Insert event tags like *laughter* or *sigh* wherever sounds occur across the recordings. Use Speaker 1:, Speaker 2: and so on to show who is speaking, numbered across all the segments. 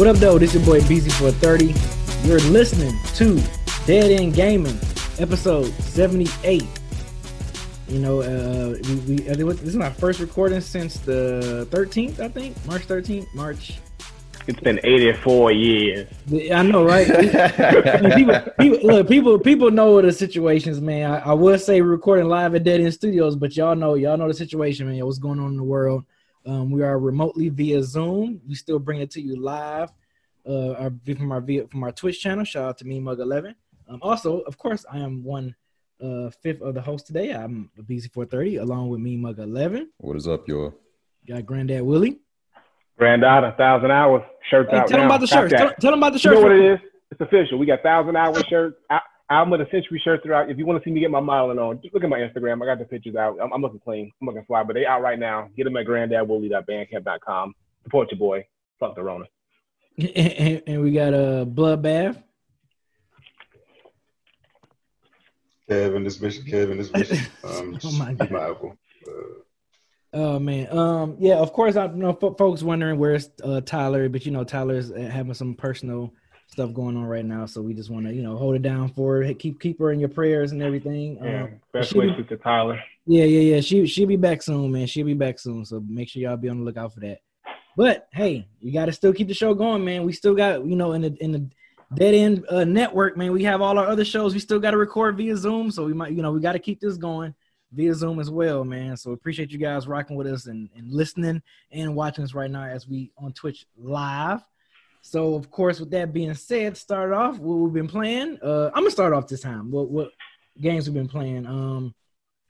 Speaker 1: What up, though? This your boy BZ430. You're listening to Dead End Gaming, episode 78. You know, uh, we, we this is my first recording since the 13th, I think, March 13th, March.
Speaker 2: It's been 84 years.
Speaker 1: I know, right? people, people, look, people, people know the situations, man. I, I would say recording live at Dead End Studios, but y'all know, y'all know the situation, man. What's going on in the world? Um, we are remotely via Zoom. We still bring it to you live uh, from our from our Twitch channel. Shout out to me, Mug11. Um, also, of course, I am one uh, fifth of the host today. I'm BZ430 along with me, Mug11.
Speaker 3: What is up, y'all?
Speaker 1: Got Granddad Willie.
Speaker 2: Granddad, a thousand hours. Shirts
Speaker 1: hey,
Speaker 2: out
Speaker 1: tell
Speaker 2: now.
Speaker 1: Him about the shirts. Tell, tell, them about the shirts.
Speaker 2: You know what it is? It's official. We got thousand hours shirts. I'm of the century shirts are out. If you want to see me get my modeling on, just look at my Instagram. I got the pictures out. I'm, I'm looking clean. I'm looking fly, but they out right now. Get them at granddadwooly.bandcamp.com. Support your boy. Fuck the Rona.
Speaker 1: and, *laughs* and, we got a uh, bloodbath.
Speaker 3: Kevin, this mission. Kevin, this mission. *laughs* Um, oh my god. My uncle. Uh,
Speaker 1: Oh man, um, yeah. Of course, I you know folks wondering where's uh, Tyler, but you know Tyler's uh, having some personal stuff going on right now, so we just want to you know hold it down for her, keep keep her in your prayers and everything.
Speaker 2: Yeah, um, best wishes to Tyler.
Speaker 1: Yeah, yeah, yeah. She she'll be back soon, man. She'll be back soon, so make sure y'all be on the lookout for that. But hey, you got to still keep the show going, man. We still got you know in the in the dead end uh, network, man. We have all our other shows. We still got to record via Zoom, so we might you know we got to keep this going via Zoom as well, man. So appreciate you guys rocking with us and, and listening and watching us right now as we on Twitch live. So of course, with that being said, start off what we've been playing. Uh, I'm gonna start off this time. What what games we've been playing? Um,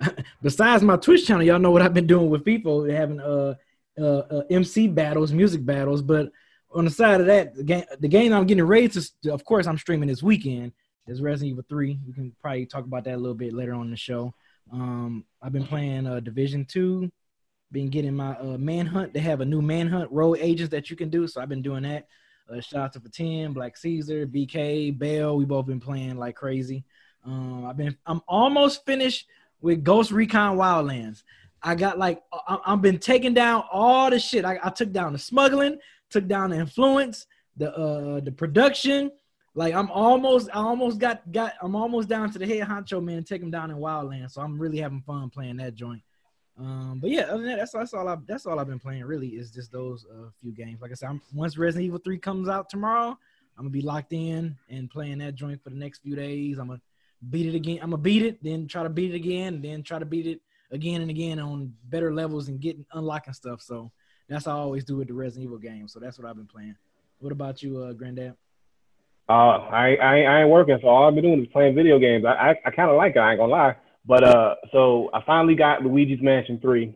Speaker 1: *laughs* besides my Twitch channel, y'all know what I've been doing with people having uh, uh, uh MC battles, music battles. But on the side of that, the game the game I'm getting ready to, of course, I'm streaming this weekend is Resident Evil Three. We can probably talk about that a little bit later on in the show. Um, I've been playing uh, Division Two, been getting my uh, Manhunt. They have a new Manhunt road agents that you can do, so I've been doing that. Uh, shout out to Ten, Black Caesar, BK, Bell. We both been playing like crazy. Um, I've been I'm almost finished with Ghost Recon Wildlands. I got like I, have been taking down all the shit. I, I, took down the smuggling, took down the influence, the uh the production, like I'm almost, I almost got got, I'm almost down to the head honcho man, take him down in Wildlands. So I'm really having fun playing that joint. Um, but yeah, other than that, that's that's all I that's all I've been playing. Really, is just those uh, few games. Like I said, I'm, once Resident Evil Three comes out tomorrow, I'm gonna be locked in and playing that joint for the next few days. I'm gonna beat it again. I'm gonna beat it, then try to beat it again, then try to beat it again and again on better levels and getting unlocking stuff. So that's how I always do with the Resident Evil games. So that's what I've been playing. What about you, uh, Granddad?
Speaker 2: Uh, I, I I ain't working, so all I've been doing is playing video games. I I, I kind of like it. I ain't gonna lie. But uh, so I finally got Luigi's Mansion three.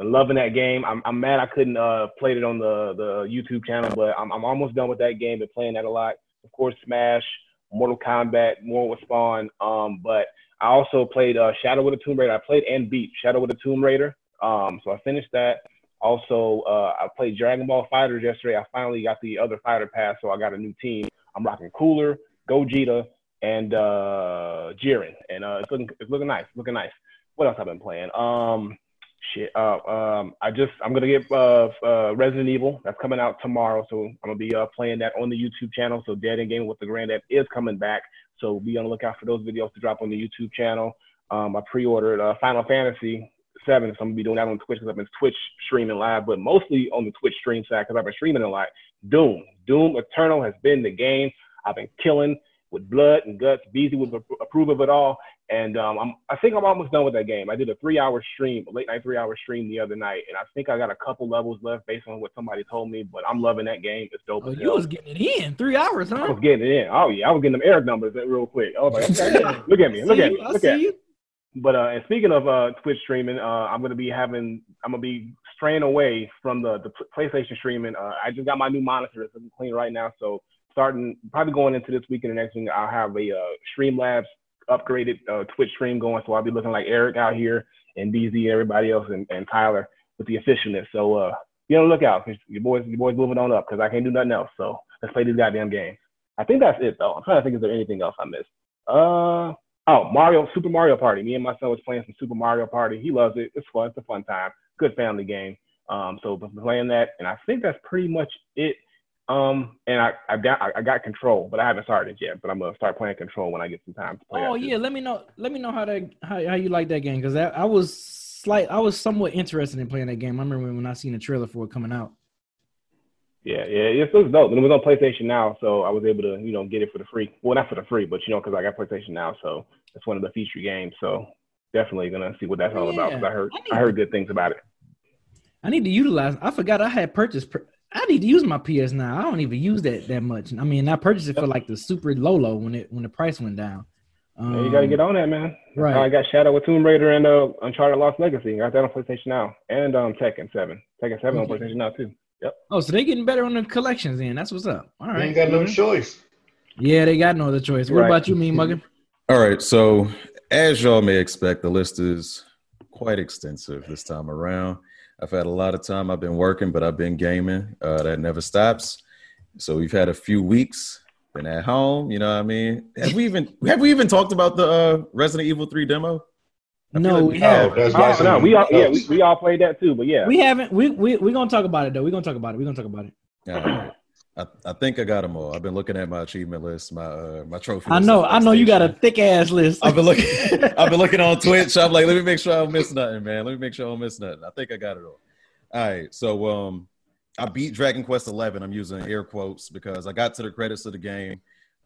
Speaker 2: I'm loving that game. I'm I'm mad I couldn't uh play it on the the YouTube channel, but I'm I'm almost done with that game. Been playing that a lot. Of course, Smash, Mortal Kombat, more with Spawn. Um, but I also played uh Shadow of the Tomb Raider. I played and beat Shadow of the Tomb Raider. Um, so I finished that. Also, uh, I played Dragon Ball FighterZ yesterday. I finally got the other fighter pass, so I got a new team. I'm rocking Cooler, Gogeta, and uh Jiren. And uh it's looking it's looking nice, looking nice. What else I've been playing? Um shit. Uh um I just I'm gonna get uh, uh Resident Evil that's coming out tomorrow. So I'm gonna be uh playing that on the YouTube channel. So Dead End Game with the Granddad is coming back. So be on the lookout for those videos to drop on the YouTube channel. Um I pre-ordered uh Final Fantasy seven, so I'm gonna be doing that on Twitch because I've been Twitch streaming live, but mostly on the Twitch stream side because I've been streaming a lot. Doom, Doom Eternal has been the game. I've been killing with blood and guts. Beezy would approve of it all, and um, I'm, I think I'm almost done with that game. I did a three-hour stream, a late night three-hour stream the other night, and I think I got a couple levels left based on what somebody told me. But I'm loving that game. It's dope.
Speaker 1: Oh, you was getting it in three hours, huh?
Speaker 2: I was getting it in. Oh yeah, I was getting them Eric numbers real quick. Was like, okay, *laughs* look at me, look at me, look at me. But uh, and speaking of uh, Twitch streaming, uh, I'm gonna be having, I'm gonna be straying away from the the PlayStation streaming. Uh, I just got my new monitor, it's clean right now. So starting probably going into this week and the next week, I'll have a uh, Streamlabs upgraded uh, Twitch stream going. So I'll be looking like Eric out here and DZ, everybody else, and, and Tyler with the officialness. So uh, be on the lookout your boys, your boys moving on up because I can't do nothing else. So let's play these goddamn games. I think that's it though. I'm trying to think is there anything else I missed. Uh, Oh, Mario, Super Mario Party. Me and my son was playing some Super Mario Party. He loves it. It's fun. It's a fun time. Good family game. Um, so playing that, and I think that's pretty much it. Um, and I I got I got control, but I haven't started it yet. But I'm gonna start playing control when I get some time to play.
Speaker 1: Oh yeah, let me know. Let me know how that how, how you like that game because I, I was slight I was somewhat interested in playing that game. I remember when I seen the trailer for it coming out.
Speaker 2: Yeah, yeah, it was dope. And it was on PlayStation Now, so I was able to you know get it for the free. Well, not for the free, but you know because I got PlayStation Now, so it's one of the feature games. So definitely gonna see what that's all yeah. about because I heard I, I heard good things about it.
Speaker 1: I need to utilize. I forgot I had purchased I need to use my PS now. I don't even use that that much. I mean, I purchased it for like the super low low when it when the price went down.
Speaker 2: Um, yeah, you got to get on that, man. Right. I got Shadow of Tomb Raider and uh, Uncharted Lost Legacy. Got that on PlayStation now, and um, Tekken Seven. Tekken Seven okay. on PlayStation now too. Yep.
Speaker 1: Oh, so they getting better on the collections then. That's what's up. All right. They
Speaker 3: ain't got no choice.
Speaker 1: Yeah, they got no other choice. What right. about you, me Muggan?
Speaker 4: All right. So as y'all may expect, the list is quite extensive this time around. I've had a lot of time. I've been working, but I've been gaming. Uh, that never stops. So we've had a few weeks. Been at home. You know what I mean? Have we even have we even talked about the uh, Resident Evil Three demo?
Speaker 1: I no, like we have.
Speaker 2: Oh, oh, no, we all yeah, we, we all played that too. But yeah,
Speaker 1: we haven't. We we we gonna talk about it though. We're gonna talk about it. We're gonna talk about it.
Speaker 4: Yeah. I, I think I got them all. I've been looking at my achievement list, my uh, my trophy.
Speaker 1: I know, I know you got a thick ass list.
Speaker 4: I've been looking, *laughs* I've been looking on Twitch. I'm like, let me make sure I don't miss nothing, man. Let me make sure I don't miss nothing. I think I got it all. All right, so um, I beat Dragon Quest Eleven. I'm using air quotes because I got to the credits of the game,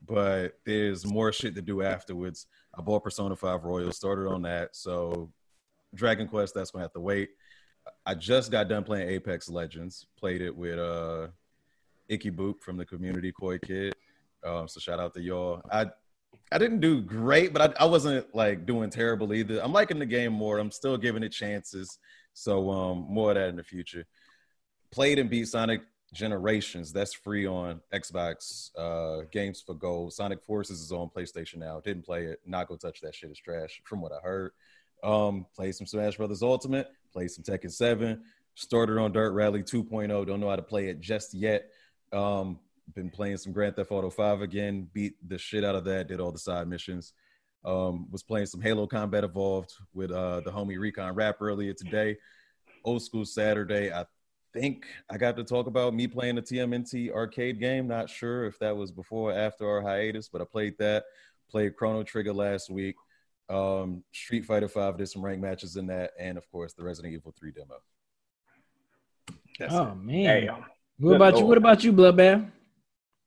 Speaker 4: but there's more shit to do afterwards. I bought Persona Five Royal, started on that. So Dragon Quest, that's gonna have to wait. I just got done playing Apex Legends. Played it with uh, Icky Boop from the community, Koi Kid. Um, so shout out to y'all. I I didn't do great, but I, I wasn't like doing terrible either. I'm liking the game more. I'm still giving it chances. So um, more of that in the future. Played and beat Sonic Generations. That's free on Xbox uh, Games for Gold. Sonic Forces is on PlayStation now. Didn't play it. Not gonna touch that shit. It's trash, from what I heard. Um, played some Smash Brothers Ultimate. Played some Tekken 7. Started on Dirt Rally 2.0. Don't know how to play it just yet. Um, been playing some Grand Theft Auto 5 again. Beat the shit out of that. Did all the side missions. Um, was playing some Halo Combat Evolved with uh, the homie Recon Rap earlier today. Old School Saturday. I think I got to talk about me playing the TMNT arcade game. Not sure if that was before or after our hiatus, but I played that. Played Chrono Trigger last week. Um, Street Fighter Five did some rank matches in that, and of course the Resident Evil Three demo.
Speaker 1: That's oh it. man! Damn. What about you? What about you, Bloodbath?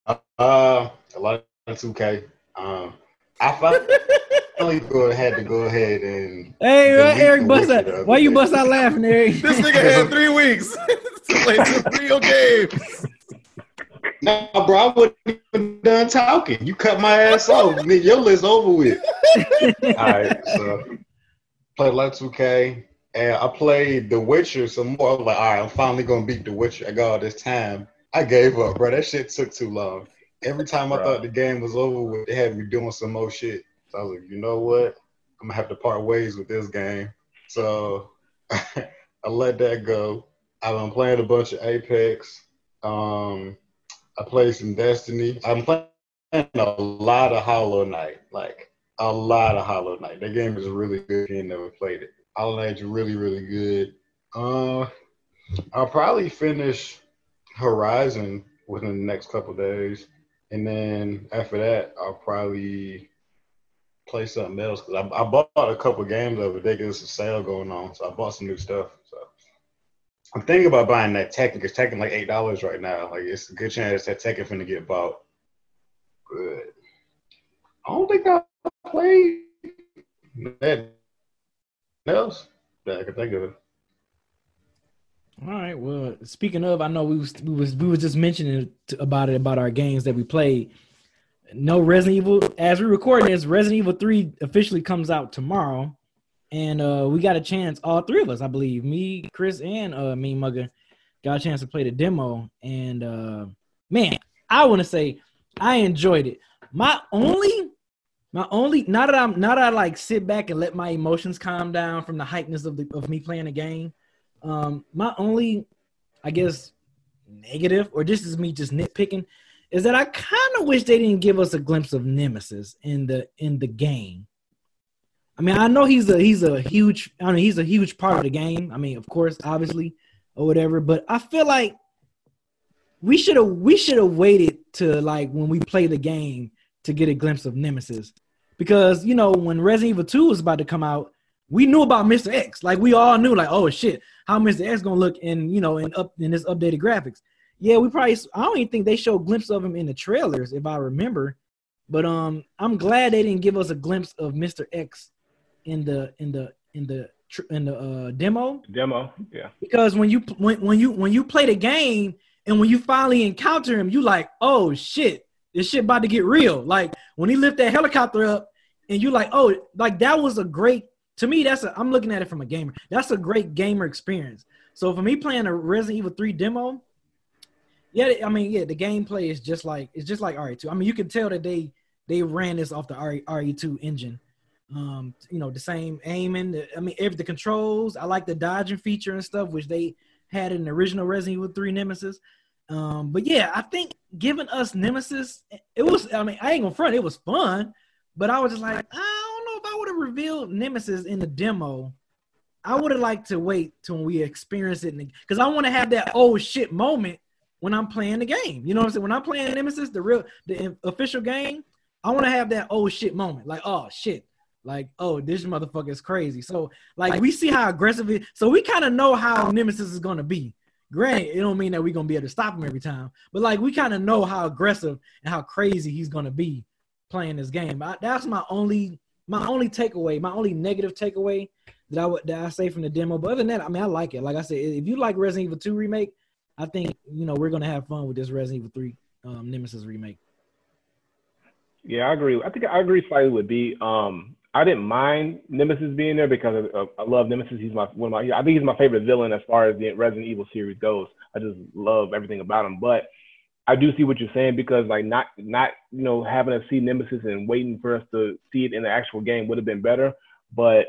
Speaker 3: Uh, uh, a lot of 2K. Um, I *laughs* finally go had to go ahead and.
Speaker 1: Hey, Eric, bust out. Why you bust out laughing, Eric? *laughs*
Speaker 4: this nigga had three weeks *laughs* to play two video games.
Speaker 3: No, bro, I wasn't even done talking. You cut my ass off. Nigga, your list over with. all right, so played like 2K, and I played The Witcher some more. I was like, all right, I'm finally gonna beat The Witcher. I got all this time. I gave up, bro. That shit took too long. Every time I thought the game was over with, they had me doing some more shit. So I was like, you know what? I'm gonna have to part ways with this game. So *laughs* I let that go. I've been playing a bunch of Apex. Um, I played some Destiny. I'm playing a lot of Hollow Knight, like a lot of Hollow Knight. That game is really good. If you never played it, Hollow Knight's really, really good. Uh, I'll probably finish Horizon within the next couple days. And then after that, I'll probably play something else because I, I, bought a couple games of it. They get a sale going on, so I bought some new stuff. So I'm thinking about buying that Tekken because Tekken like eight dollars right now. Like it's a good chance that Tekken finna get bought. Good. I don't think I played that else that I can think of. it.
Speaker 1: All right. Well, speaking of, I know we was we was we was just mentioning about it about our games that we played. No Resident Evil. As we record this, Resident Evil Three officially comes out tomorrow, and uh we got a chance. All three of us, I believe, me, Chris, and uh me Mugger, got a chance to play the demo. And uh man, I want to say I enjoyed it. My only, my only, now that I'm now that I like sit back and let my emotions calm down from the hypeness of the of me playing the game um, my only, I guess, negative, or this is me just nitpicking, is that I kind of wish they didn't give us a glimpse of Nemesis in the in the game. I mean, I know he's a he's a huge I mean he's a huge part of the game. I mean, of course, obviously, or whatever. But I feel like we should have we should have waited to like when we play the game to get a glimpse of Nemesis, because you know when Resident Evil Two was about to come out, we knew about Mr. X. Like we all knew, like oh shit, how Mr. X gonna look in you know in up in this updated graphics. Yeah, we probably I don't even think they showed glimpse of him in the trailers if I remember, but um I'm glad they didn't give us a glimpse of Mr. X in the in the in the in the uh, demo
Speaker 2: Demo, yeah.
Speaker 1: because when you when, when you when you play the game and when you finally encounter him, you like, oh shit, this shit about to get real. Like when he lift that helicopter up, and you like, oh, like that was a great. To me, that's a. I'm looking at it from a gamer. That's a great gamer experience. So for me playing a Resident Evil 3 demo, yeah, I mean, yeah, the gameplay is just like it's just like RE2. I mean, you can tell that they they ran this off the RE, RE2 engine. Um, you know, the same aiming. The, I mean, every the controls. I like the dodging feature and stuff, which they had in the original Resident Evil 3 Nemesis. Um, but yeah, I think giving us Nemesis, it was. I mean, I ain't gonna front. It was fun, but I was just like, I don't know if I would have revealed Nemesis in the demo. I would have liked to wait till we experience it, because I want to have that oh shit moment when I'm playing the game. You know what I'm saying? When I'm playing Nemesis, the real, the official game, I want to have that oh shit moment. Like oh shit, like oh this motherfucker is crazy. So like we see how aggressive it. So we kind of know how Nemesis is gonna be. Granted, it don't mean that we're gonna be able to stop him every time, but like we kind of know how aggressive and how crazy he's gonna be playing this game. I, that's my only my only takeaway, my only negative takeaway that I would that I say from the demo. But other than that, I mean, I like it. Like I said, if you like Resident Evil 2 remake, I think you know we're gonna have fun with this Resident Evil 3 um, Nemesis remake.
Speaker 2: Yeah, I agree. I think I agree slightly with B. Um, I didn't mind Nemesis being there because of, of, I love Nemesis. He's my one of my. I think he's my favorite villain as far as the Resident Evil series goes. I just love everything about him. But I do see what you're saying because like not not you know having to see Nemesis and waiting for us to see it in the actual game would have been better. But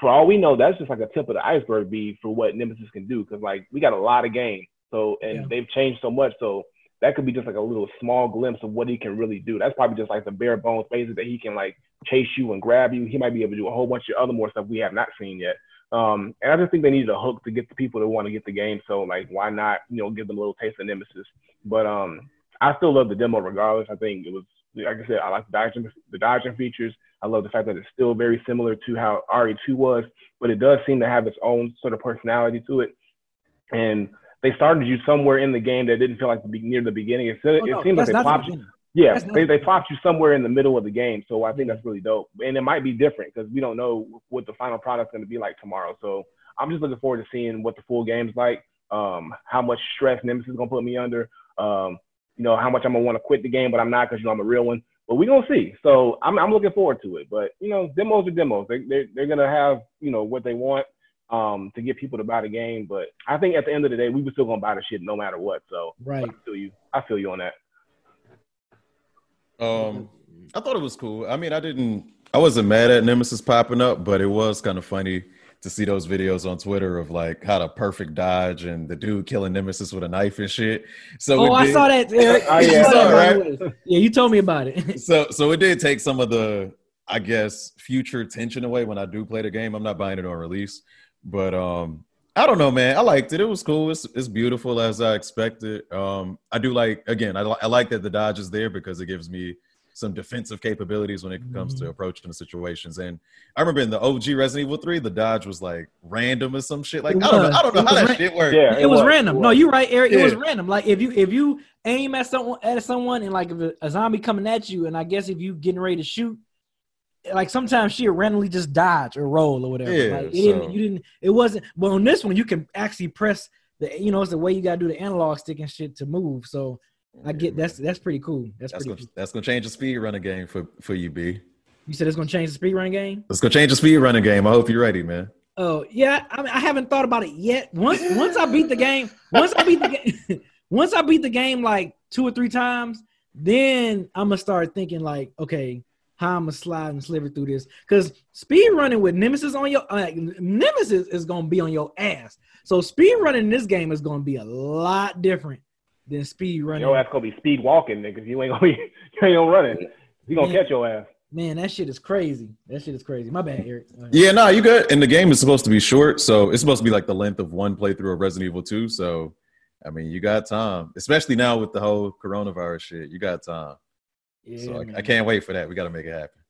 Speaker 2: for all we know, that's just like a tip of the iceberg be for what Nemesis can do because like we got a lot of games. So and
Speaker 1: Yeah.
Speaker 2: they've changed so much. So that could be just like a little small glimpse of what he can really do. That's probably just like the bare bones basis that he can like chase you and grab you. He might be able to do a whole bunch of other more stuff we have not seen yet. Um, and I just think they needed a hook to get the people that want to get the game. So like, why not, you know, give them a little taste of Nemesis? But um, I still love the demo regardless. I think it was, like I said, I like the dodging, the dodging features. I love the fact that it's still very similar to how RE2 was, but it does seem to have its own sort of personality to it. And they started you somewhere in the game that didn't feel like the be- near the beginning. It,
Speaker 1: Oh,
Speaker 2: it
Speaker 1: no,
Speaker 2: seemed like they
Speaker 1: not the
Speaker 2: plopped you. Yeah,
Speaker 1: That's
Speaker 2: they, they plopped you somewhere in the middle of the game. So I think that's really dope. And it might be different because we don't know what the final product's going to be like tomorrow. So I'm just looking forward to seeing what the full game's like, um, how much stress Nemesis is going to put me under, um, you know, how much I'm going to want to quit the game, but I'm not because, you know, I'm a real one. But we're going to see. So I'm, I'm looking forward to it. But, you know, demos are demos. They, they're they're going to have, you know, what they want um, to get people to buy the game. But I think at the end of the day, we were still going to buy the shit no matter what. So
Speaker 1: Right.
Speaker 2: I feel you. I feel you on that.
Speaker 4: Um, I thought it was cool. I mean, I didn't. I wasn't mad at Nemesis popping up, but it was kind of funny to see those videos on Twitter of like how to perfect dodge and the dude killing Nemesis with a knife and shit. So
Speaker 1: Oh,
Speaker 4: it
Speaker 1: I
Speaker 4: did-
Speaker 1: saw that. Eric. *laughs*
Speaker 2: Oh,
Speaker 1: I
Speaker 2: yeah.
Speaker 1: saw that,
Speaker 4: All
Speaker 1: by the
Speaker 4: right.
Speaker 1: Yeah, you told me about it. *laughs*
Speaker 4: So so it did take some of the I guess future tension away when I do play the game. I'm not buying it on release, but um I don't know, man. I liked it. It was cool. It's it's beautiful as I expected. Um I do like again. I, li- I like that the dodge is there because it gives me some defensive capabilities when it comes to approaching the situations. And I remember in the OG Resident Evil 3, the dodge was like random or some shit. Like I don't know. I don't know
Speaker 1: It
Speaker 4: how that
Speaker 1: ran-
Speaker 4: shit worked.
Speaker 2: Yeah,
Speaker 1: it, was, random.
Speaker 2: it
Speaker 1: No, you're right, Eric. It was random. Like if you if you aim at someone at someone and like if a, a zombie coming at you, and I guess if you getting ready to shoot, like sometimes she'll randomly just dodge or roll or whatever.
Speaker 4: Yeah,
Speaker 1: like it didn't, you didn't. It wasn't. But on this one, you can actually press the. You know, it's the way you gotta do the analog stick and shit to move. So I get that's that's pretty cool. That's,
Speaker 4: That's
Speaker 1: pretty.
Speaker 4: gonna,
Speaker 1: Cool.
Speaker 4: that's gonna change the speed running game for for you, B.
Speaker 1: You said it's gonna change the speed running game.
Speaker 4: It's gonna change the speed running game. I hope you're ready, man.
Speaker 1: Oh yeah, I mean I haven't thought about it yet. Once once I beat the game, once I beat the game, *laughs* once I beat the game like two or three times, then I'm gonna start thinking like, okay, how I'm gonna slide and sliver through this? Because speed running with Nemesis on your uh, Nemesis is gonna be on your ass. So speed running in this game is gonna be a lot different than speed running.
Speaker 2: Your ass gonna be speed walking, nigga. You ain't gonna be, *laughs* you ain't gonna running. You gonna
Speaker 1: Yeah.
Speaker 2: catch your ass.
Speaker 1: Man, that shit is crazy. That shit is crazy. My bad, Eric. Go.
Speaker 4: Yeah, no, you good. And the game is supposed to be short, so it's supposed to be like the length of one playthrough of Resident Evil 2. So I mean, you got time, especially now with the whole coronavirus shit. You got time.
Speaker 1: Yeah,
Speaker 4: so I. I can't wait for that. We got to make it happen.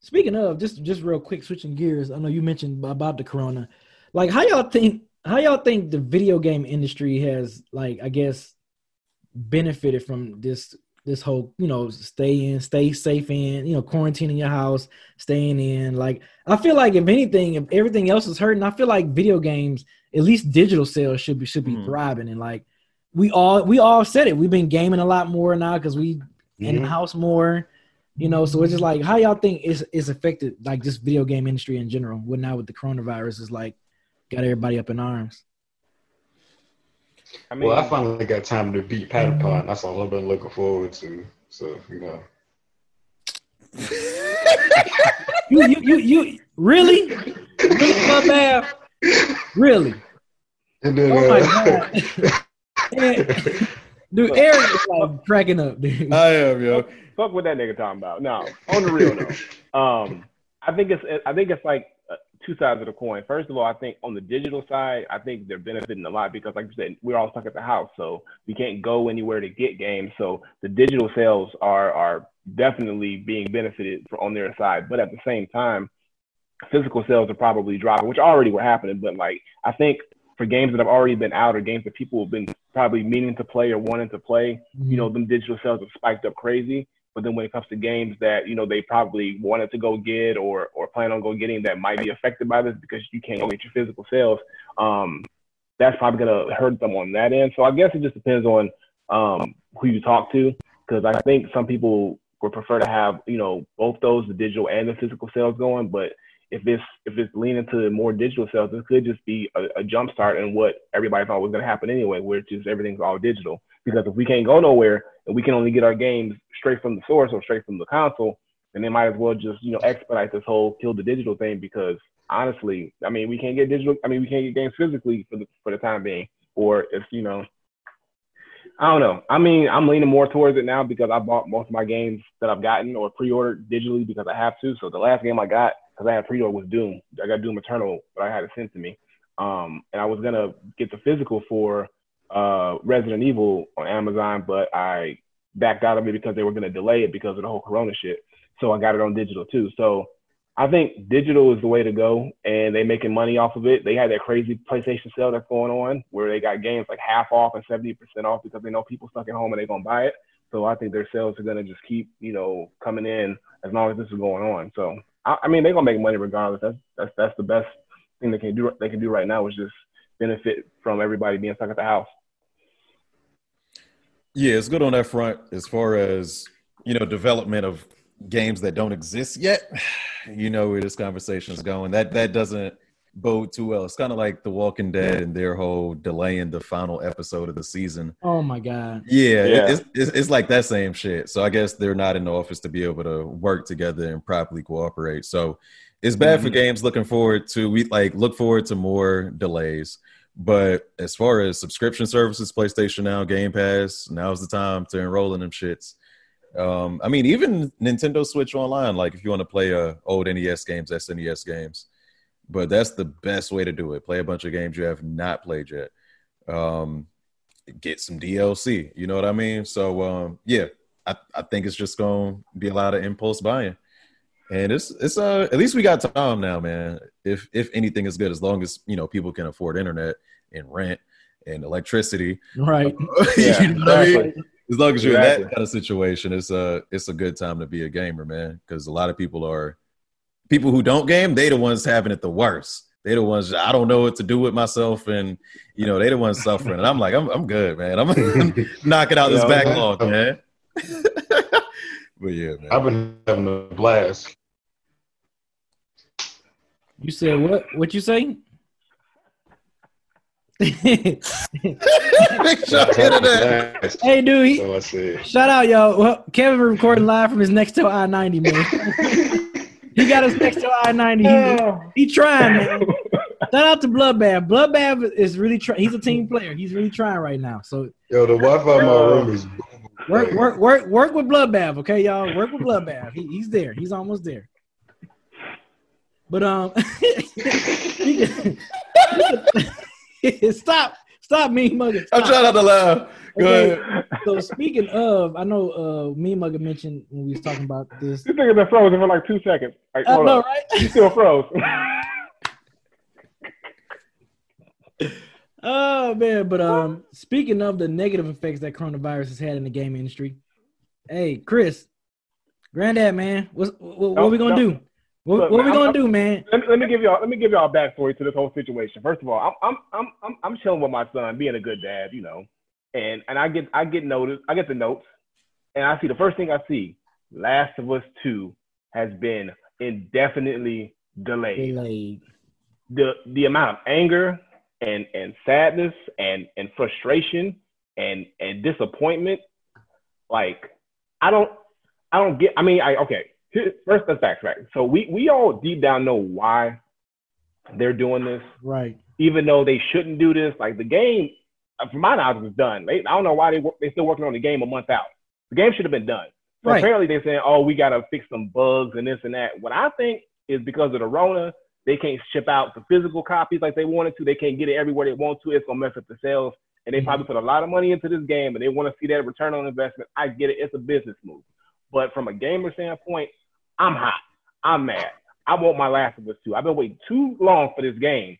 Speaker 1: Speaking of, just just real quick, switching gears. I know you mentioned about the corona. Like, how y'all think? How y'all think the video game industry has, like, I guess, benefited from this this whole, you know, stay in, stay safe in, you know, quarantine in your house, staying in. Like, I feel like if anything, if everything else is hurting, I feel like video games, at least digital sales, should be should be
Speaker 4: Mhm.
Speaker 1: thriving. And like, we all we all said it. We've been gaming a lot more now because we in the house more. You know, so it's just like how y'all think is is affected like just video game industry in general. What now with the coronavirus is like got everybody up in arms.
Speaker 2: I mean,
Speaker 3: Well, I finally got time to beat Patapon. That's all I've been looking forward to. So, you know. *laughs*
Speaker 1: You you you, you really? Really, my bad? Really?
Speaker 3: And then,
Speaker 1: Oh my
Speaker 3: uh,
Speaker 1: god. *laughs* And- dude, Eric is like cracking up, dude.
Speaker 4: I am, yo.
Speaker 2: fuck what that nigga talking about. No, on the real though. Um, I think it's I think it's like uh, two sides of the coin. First of all, I think on the digital side, I think they're benefiting a lot because, like you said, we're all stuck at the house, so we can't go anywhere to get games. So the digital sales are are definitely being benefited for, on their side. But at the same time, physical sales are probably dropping, which already were happening. But like I think for games that have already been out or games that people have been probably meaning to play or wanting to play, you know, them digital sales have spiked up crazy. But then when it comes to games that, you know, they probably wanted to go get or or plan on go getting that might be affected by this because you can't go get your physical sales, um, that's probably gonna hurt them on that end. So I guess it just depends on um who you talk to. Because I think some people would prefer to have, you know, both those, the digital and the physical sales going. But if it's if it's leaning to more digital sales, it could just be a, a jump start in what everybody thought was going to happen anyway, which is everything's all digital. Because if we can't go nowhere and we can only get our games straight from the source or straight from the console, then they might as well just you know expedite this whole kill the digital thing. Because honestly, I mean, we can't get digital. I mean, we can't get games physically for the for the time being, or if you know. I don't know. I mean, I'm leaning more towards it now because I bought most of my games that I've gotten or pre-ordered digitally because I have to. So the last game I got because I had pre-order was Doom. I got Doom Eternal, but I had it sent to me. Um, and I was gonna get the physical for uh, Resident Evil on Amazon, but I backed out of it because they were gonna delay it because of the whole Corona shit. So I got it on digital too. So I think digital is the way to go, and they're making money off of it. They had that crazy PlayStation sale that's going on where they got games like half off and seventy percent off because they know people stuck at home and they're gonna buy it. So I think their sales are gonna just keep, you know, coming in as long as this is going on. So I, I mean, they're gonna make money regardless. That's that's that's the best thing they can do. They can do right now is just benefit from everybody being stuck at the house.
Speaker 4: Yeah, it's good on that front as far as you know development of games that don't exist yet. *sighs* You know where this conversation is going. That that doesn't bode too well. It's kind of like The Walking Dead and their whole delaying the final episode of the season.
Speaker 1: Oh my god.
Speaker 4: Yeah,
Speaker 2: Yeah.
Speaker 4: It's, it's it's like that same shit. So I guess they're not in the office to be able to work together and properly cooperate. So it's bad for
Speaker 2: Mhm.
Speaker 4: games. Looking forward to we like look forward to more delays. But as far as subscription services, PlayStation Now, Game Pass, now's the time to enroll in them shits. Um, I mean, even Nintendo Switch Online, like if you want to play uh, old NES games, SNES games, but that's the best way to do it. Play a bunch of games you have not played yet. Um, get some DLC. You know what I mean? So um, yeah, I, I think it's just gonna be a lot of impulse buying. And it's it's uh at least we got time now, man. If if anything is good, as long as you know people can afford internet and rent and electricity.
Speaker 1: Right. *laughs*
Speaker 2: Yeah,
Speaker 4: you know what I mean? As long as you're in that kind of situation, it's a it's a good time to be a gamer, man. Because a lot of people are people who don't game. They the ones having it the worst. They the ones I don't know what to do with myself, and you know they the ones suffering. And I'm like, I'm I'm good, man. I'm *laughs* knocking out this
Speaker 2: Yeah,
Speaker 4: backlog,
Speaker 3: man.
Speaker 4: man. *laughs* but yeah, man.
Speaker 3: I've been having a blast.
Speaker 1: You said what? What you say? *laughs*
Speaker 4: Make sure I hit it at.
Speaker 1: Hey, dude. He,
Speaker 3: So
Speaker 1: shout out, y'all. Well, Kevin recording live from his next to I ninety man. He got his to I ninety. He, he trying, man. *laughs* Shout out to Bloodbath. Bloodbath is really trying. He's a team player. He's really trying right now. So
Speaker 3: Yo, the Wi-Fi in my room is
Speaker 1: work, work, work, work with Bloodbath. Okay, y'all. Work with Bloodbath. He, he's there. He's almost there. But um, *laughs* *laughs* stop, Stop me mugging.
Speaker 4: I'm trying not to laugh. Go
Speaker 1: Okay.
Speaker 4: ahead.
Speaker 1: So speaking of, I know uh me mugger mentioned when we was talking about this.
Speaker 2: This nigga been frozen for like two seconds. Like,
Speaker 1: I know,
Speaker 2: up.
Speaker 1: right?
Speaker 2: You still froze. *laughs*
Speaker 1: Oh man, but um, speaking of the negative effects that coronavirus has had in the game industry, hey Chris, Granddad, man, what's, what, what,
Speaker 2: No,
Speaker 1: we gonna
Speaker 2: no.
Speaker 1: do? What,
Speaker 2: Look,
Speaker 1: what
Speaker 2: man,
Speaker 1: we gonna
Speaker 2: I'm-
Speaker 1: do, man?
Speaker 2: let, me, let me give y'all let me give y'all backstory to this whole situation. First of all, I'm I'm I'm I'm, I'm chilling with my son, being a good dad, you know, and and I get I get notice I get the notes, and I see the first thing I see, Last of Us Two has been indefinitely delayed.
Speaker 1: Delayed.
Speaker 2: the the amount of anger and and sadness and and frustration and and disappointment like i don't i don't get i mean i okay here- first let's backtrack so we we all deep down know why they're doing this
Speaker 1: Right.
Speaker 2: even though they shouldn't do this like the game uh, from my knowledge was done they, i don't know why they they still working on the game a month out the game should have been done so
Speaker 1: Right.
Speaker 2: apparently they're saying oh we got to fix some bugs and this and that what i think is because of the rona they can't ship out the physical copies like they wanted to. They can't get it everywhere they want to. It's gonna mess up the sales. And they probably put a lot of money into this game, and they want to see that return on investment. I get it; it's a business move. But from a gamer standpoint, I'm hot. I'm mad. I want my Last of Us 2. I've been waiting too long for this game,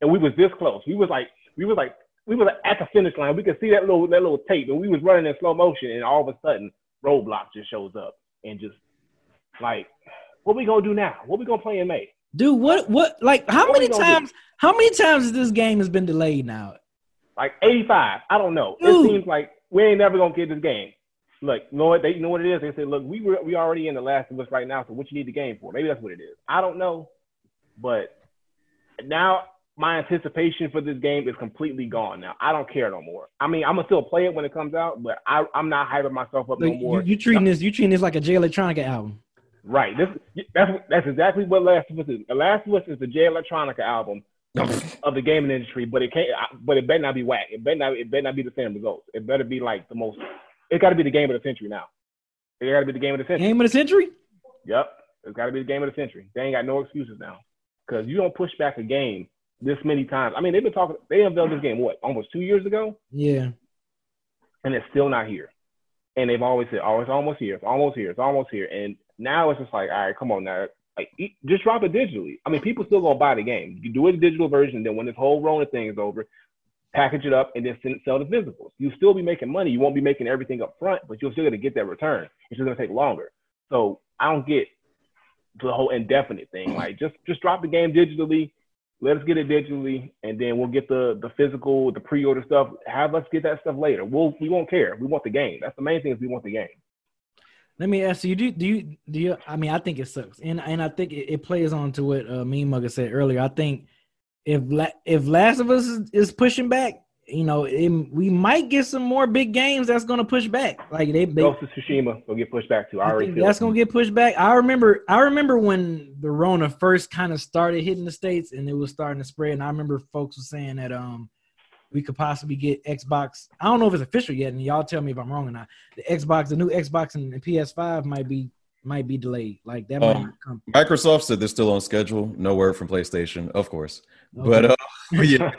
Speaker 2: and we was this close. We was like, we was like, we was at the finish line. We could see that little that little tape, and we was running in slow motion, and all of a sudden, Roadblock just shows up and just like, what we gonna do now? What we gonna play in May?
Speaker 1: Dude, what what like how
Speaker 2: What
Speaker 1: many
Speaker 2: gonna do?
Speaker 1: times how many times has this game has been delayed now?
Speaker 2: like 85. I don't know.
Speaker 1: Dude.
Speaker 2: It seems like we ain't never gonna get this game. Look, you know what they you know what it is? They say, look, we were we already in the last of us right now, so what you need the game for? Maybe that's what it is. I don't know. But now my anticipation for this game is completely gone now. I don't care no more. I mean, I'm gonna still play it when it comes out, but I, I'm not hyping myself up no more.
Speaker 1: you, you treating this you treating this like a Jay Electronica album.
Speaker 2: Right. This that's that's exactly what Last of Us is. The Last of Us is the Jay Electronica album *laughs* of the gaming industry, but it can't. But it better not be whack. It better not. It better not be the same results. It better be like the most. It got to be the game of the century now. It got to be the game of the century.
Speaker 1: Game of the century?
Speaker 2: Yep. It's got to be the game of the century. They ain't got no excuses now because you don't push back a game this many times. I mean, they've been talking. They unveiled this game what almost two years ago,
Speaker 1: Yeah.
Speaker 2: and it's still not here. And they've always said, "Oh, it's almost here. It's almost here. It's almost here." And now it's just like, all right, come on now. Like, just drop it digitally. I mean, people still gonna buy the game. You do it a digital version, then when this whole Rona thing is over, package it up and then sell the physicals. You'll still be making money. You won't be making everything up front, but you're still gonna get that return. It's just gonna take longer. So I don't get the whole indefinite thing. Like, just just drop the game digitally. Let us get it digitally, and then we'll get the the physical, the pre-order stuff. Have us get that stuff later. We'll we won't care. We want the game. That's the main thing is we want the game.
Speaker 1: Let me ask you: Do do you do you? I mean, I think it sucks, and and I think it, it plays on to what uh, Mean Mugger said earlier. I think if if Last of Us is, is pushing back, you know, it, we might get some more big games that's going to push back. Like they, they
Speaker 2: Ghost of Tsushima will get pushed back too. I
Speaker 1: I
Speaker 2: already
Speaker 1: think
Speaker 2: feel
Speaker 1: that's gonna get pushed back. I remember, I remember when the Rona first kind of started hitting the states, and it was starting to spread. And I remember folks were saying that um we could possibly get Xbox. I don't know if it's official yet, and y'all tell me if I'm wrong or not. The Xbox, the new Xbox and the PS5 might be might be delayed. Like that might
Speaker 4: Um,
Speaker 1: not come.
Speaker 4: Microsoft said they're still on schedule. No word from PlayStation, of course.
Speaker 1: Okay. *laughs*
Speaker 4: But uh, yeah.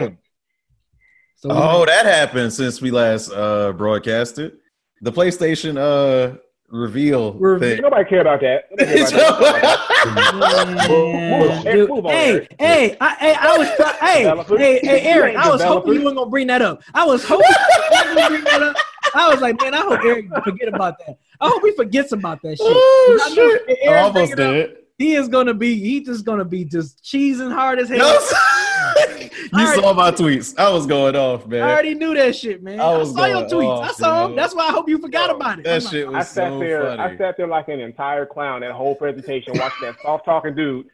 Speaker 1: So
Speaker 4: oh,
Speaker 1: might-
Speaker 4: that happened since we last uh broadcasted. The PlayStation uh reveal
Speaker 1: Reveal.
Speaker 4: thing.
Speaker 2: Nobody care about that. Care about that.
Speaker 1: Man, *laughs* dude. hey, hey, I, hey, I was, try- hey, hey, hey, Eric, I
Speaker 2: ain't
Speaker 1: was hoping you weren't gonna bring that up. I was hoping you weren't gonna bring that up. I was like, man, I hope Eric forget about that. I hope he forgets about that shit.
Speaker 4: Oh,
Speaker 1: 'Cause I know
Speaker 4: shit.
Speaker 1: if
Speaker 4: I almost
Speaker 1: bring it up,
Speaker 4: did.
Speaker 1: He is gonna be, he just gonna be just cheesing hard as hell.
Speaker 4: you
Speaker 1: already-
Speaker 4: saw my tweets. I was going off, man.
Speaker 1: I already knew that shit, man.
Speaker 4: I
Speaker 1: I,
Speaker 4: was
Speaker 1: saw your
Speaker 4: going
Speaker 1: tweets. I
Speaker 4: off,
Speaker 1: saw them. That's why I hope you forgot
Speaker 2: Yo,
Speaker 1: about it.
Speaker 4: that
Speaker 1: I'm like,
Speaker 4: shit was
Speaker 2: I sat
Speaker 4: so
Speaker 2: there.
Speaker 4: funny.
Speaker 2: I sat there like an entire clown that whole presentation, watching that soft talking dude.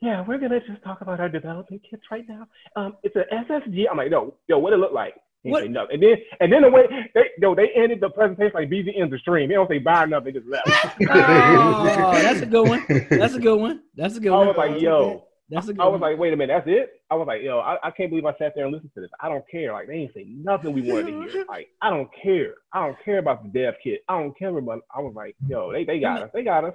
Speaker 2: Yeah, we're gonna just talk about our development kits right now. Um, it's an SSD. I'm like, no, yo, what it look like? He
Speaker 1: What?
Speaker 2: say no. And then and then the way they yo they ended the presentation like BZ ends the stream. They don't say bye enough. They just left. *laughs*
Speaker 1: Oh, that's a good one. That's a good one. That's a good
Speaker 2: I
Speaker 1: one.
Speaker 2: was like, yo.
Speaker 1: That's a good
Speaker 2: I was
Speaker 1: one.
Speaker 2: like, wait a minute, that's it? I was like, yo, I, I can't believe I sat there and listened to this. I don't care. Like, they ain't say nothing we wanted to hear. *laughs* Like, I don't care. I don't care about the dev kit. I don't care about. I was like, yo, they, they got us. They got us.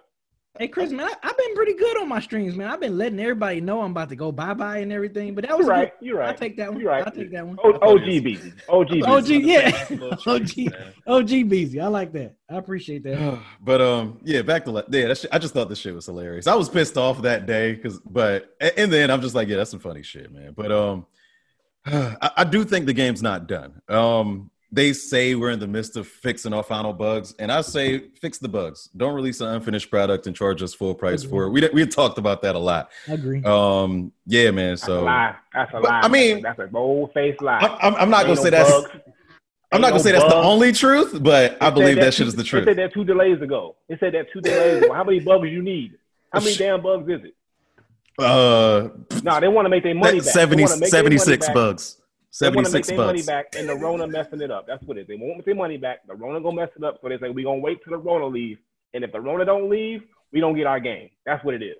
Speaker 1: Hey Chris, man, I, I've been pretty good on my streams, man. I've been letting everybody know I'm about to go bye bye and everything. But that was
Speaker 2: You're right.
Speaker 1: good.
Speaker 2: You're right.
Speaker 1: I'll take that one.
Speaker 2: You're right.
Speaker 1: I'll take that one.
Speaker 2: O- OG Beezy. OG
Speaker 1: yeah.
Speaker 4: Little *laughs*
Speaker 1: OG.
Speaker 4: treats, man.
Speaker 1: OG Beezy. I like that. I appreciate that. *sighs*
Speaker 4: but um, yeah, back to la- yeah. That shit, I just thought this shit was hilarious. I was pissed off that day because, but a- and then I'm just like, yeah, that's some funny shit, man. But um, *sighs* I, I do think the game's not done. Um, they say we're in the midst of fixing our final bugs, and I say fix the bugs. Don't release an unfinished product and charge us full price for it. We we talked about that a lot.
Speaker 1: I agree.
Speaker 4: Um, yeah, man.
Speaker 2: So That's a
Speaker 4: So
Speaker 2: lie. That's a lie.
Speaker 4: I mean-
Speaker 2: that's a bold faced lie.
Speaker 4: I'm, I'm, I'm not gonna
Speaker 2: Ain't
Speaker 4: say
Speaker 2: no
Speaker 4: that's. I'm not gonna
Speaker 2: no
Speaker 4: say that's the only truth, but I
Speaker 2: It said
Speaker 4: believe that
Speaker 2: two-
Speaker 4: shit is the
Speaker 2: It
Speaker 4: truth.
Speaker 2: said that two delays ago. It said that two delays ago. How many bugs you need? How many damn bugs is it?
Speaker 4: Uh,
Speaker 2: No, they want to make their money back.
Speaker 4: 70,
Speaker 2: They wanna make their money
Speaker 4: 76
Speaker 2: back.
Speaker 4: bugs.
Speaker 2: They want to make
Speaker 4: 76
Speaker 2: their money back, and the Rona messing it up. That's what it is. They won't make their money back. The Rona gonna mess it up. So they say we gonna wait till the Rona leave, and if the Rona don't leave, we don't get our game. That's what it is.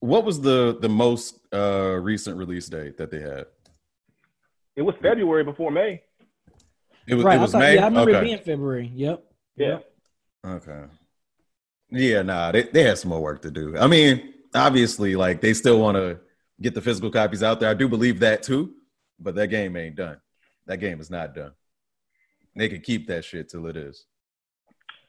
Speaker 4: What was the the most uh recent release date that they had?
Speaker 2: It was February before May.
Speaker 4: It was
Speaker 1: right.
Speaker 4: it was
Speaker 1: I thought,
Speaker 4: May.
Speaker 1: Yeah, I remember
Speaker 4: okay.
Speaker 1: it being February. Yep.
Speaker 2: Yeah.
Speaker 4: okay. Yeah, nah, they they had some more work to do. I mean, obviously, like they still want to get the physical copies out there. I do believe that too, but that game ain't done. That game is not done. They can keep that shit till it is.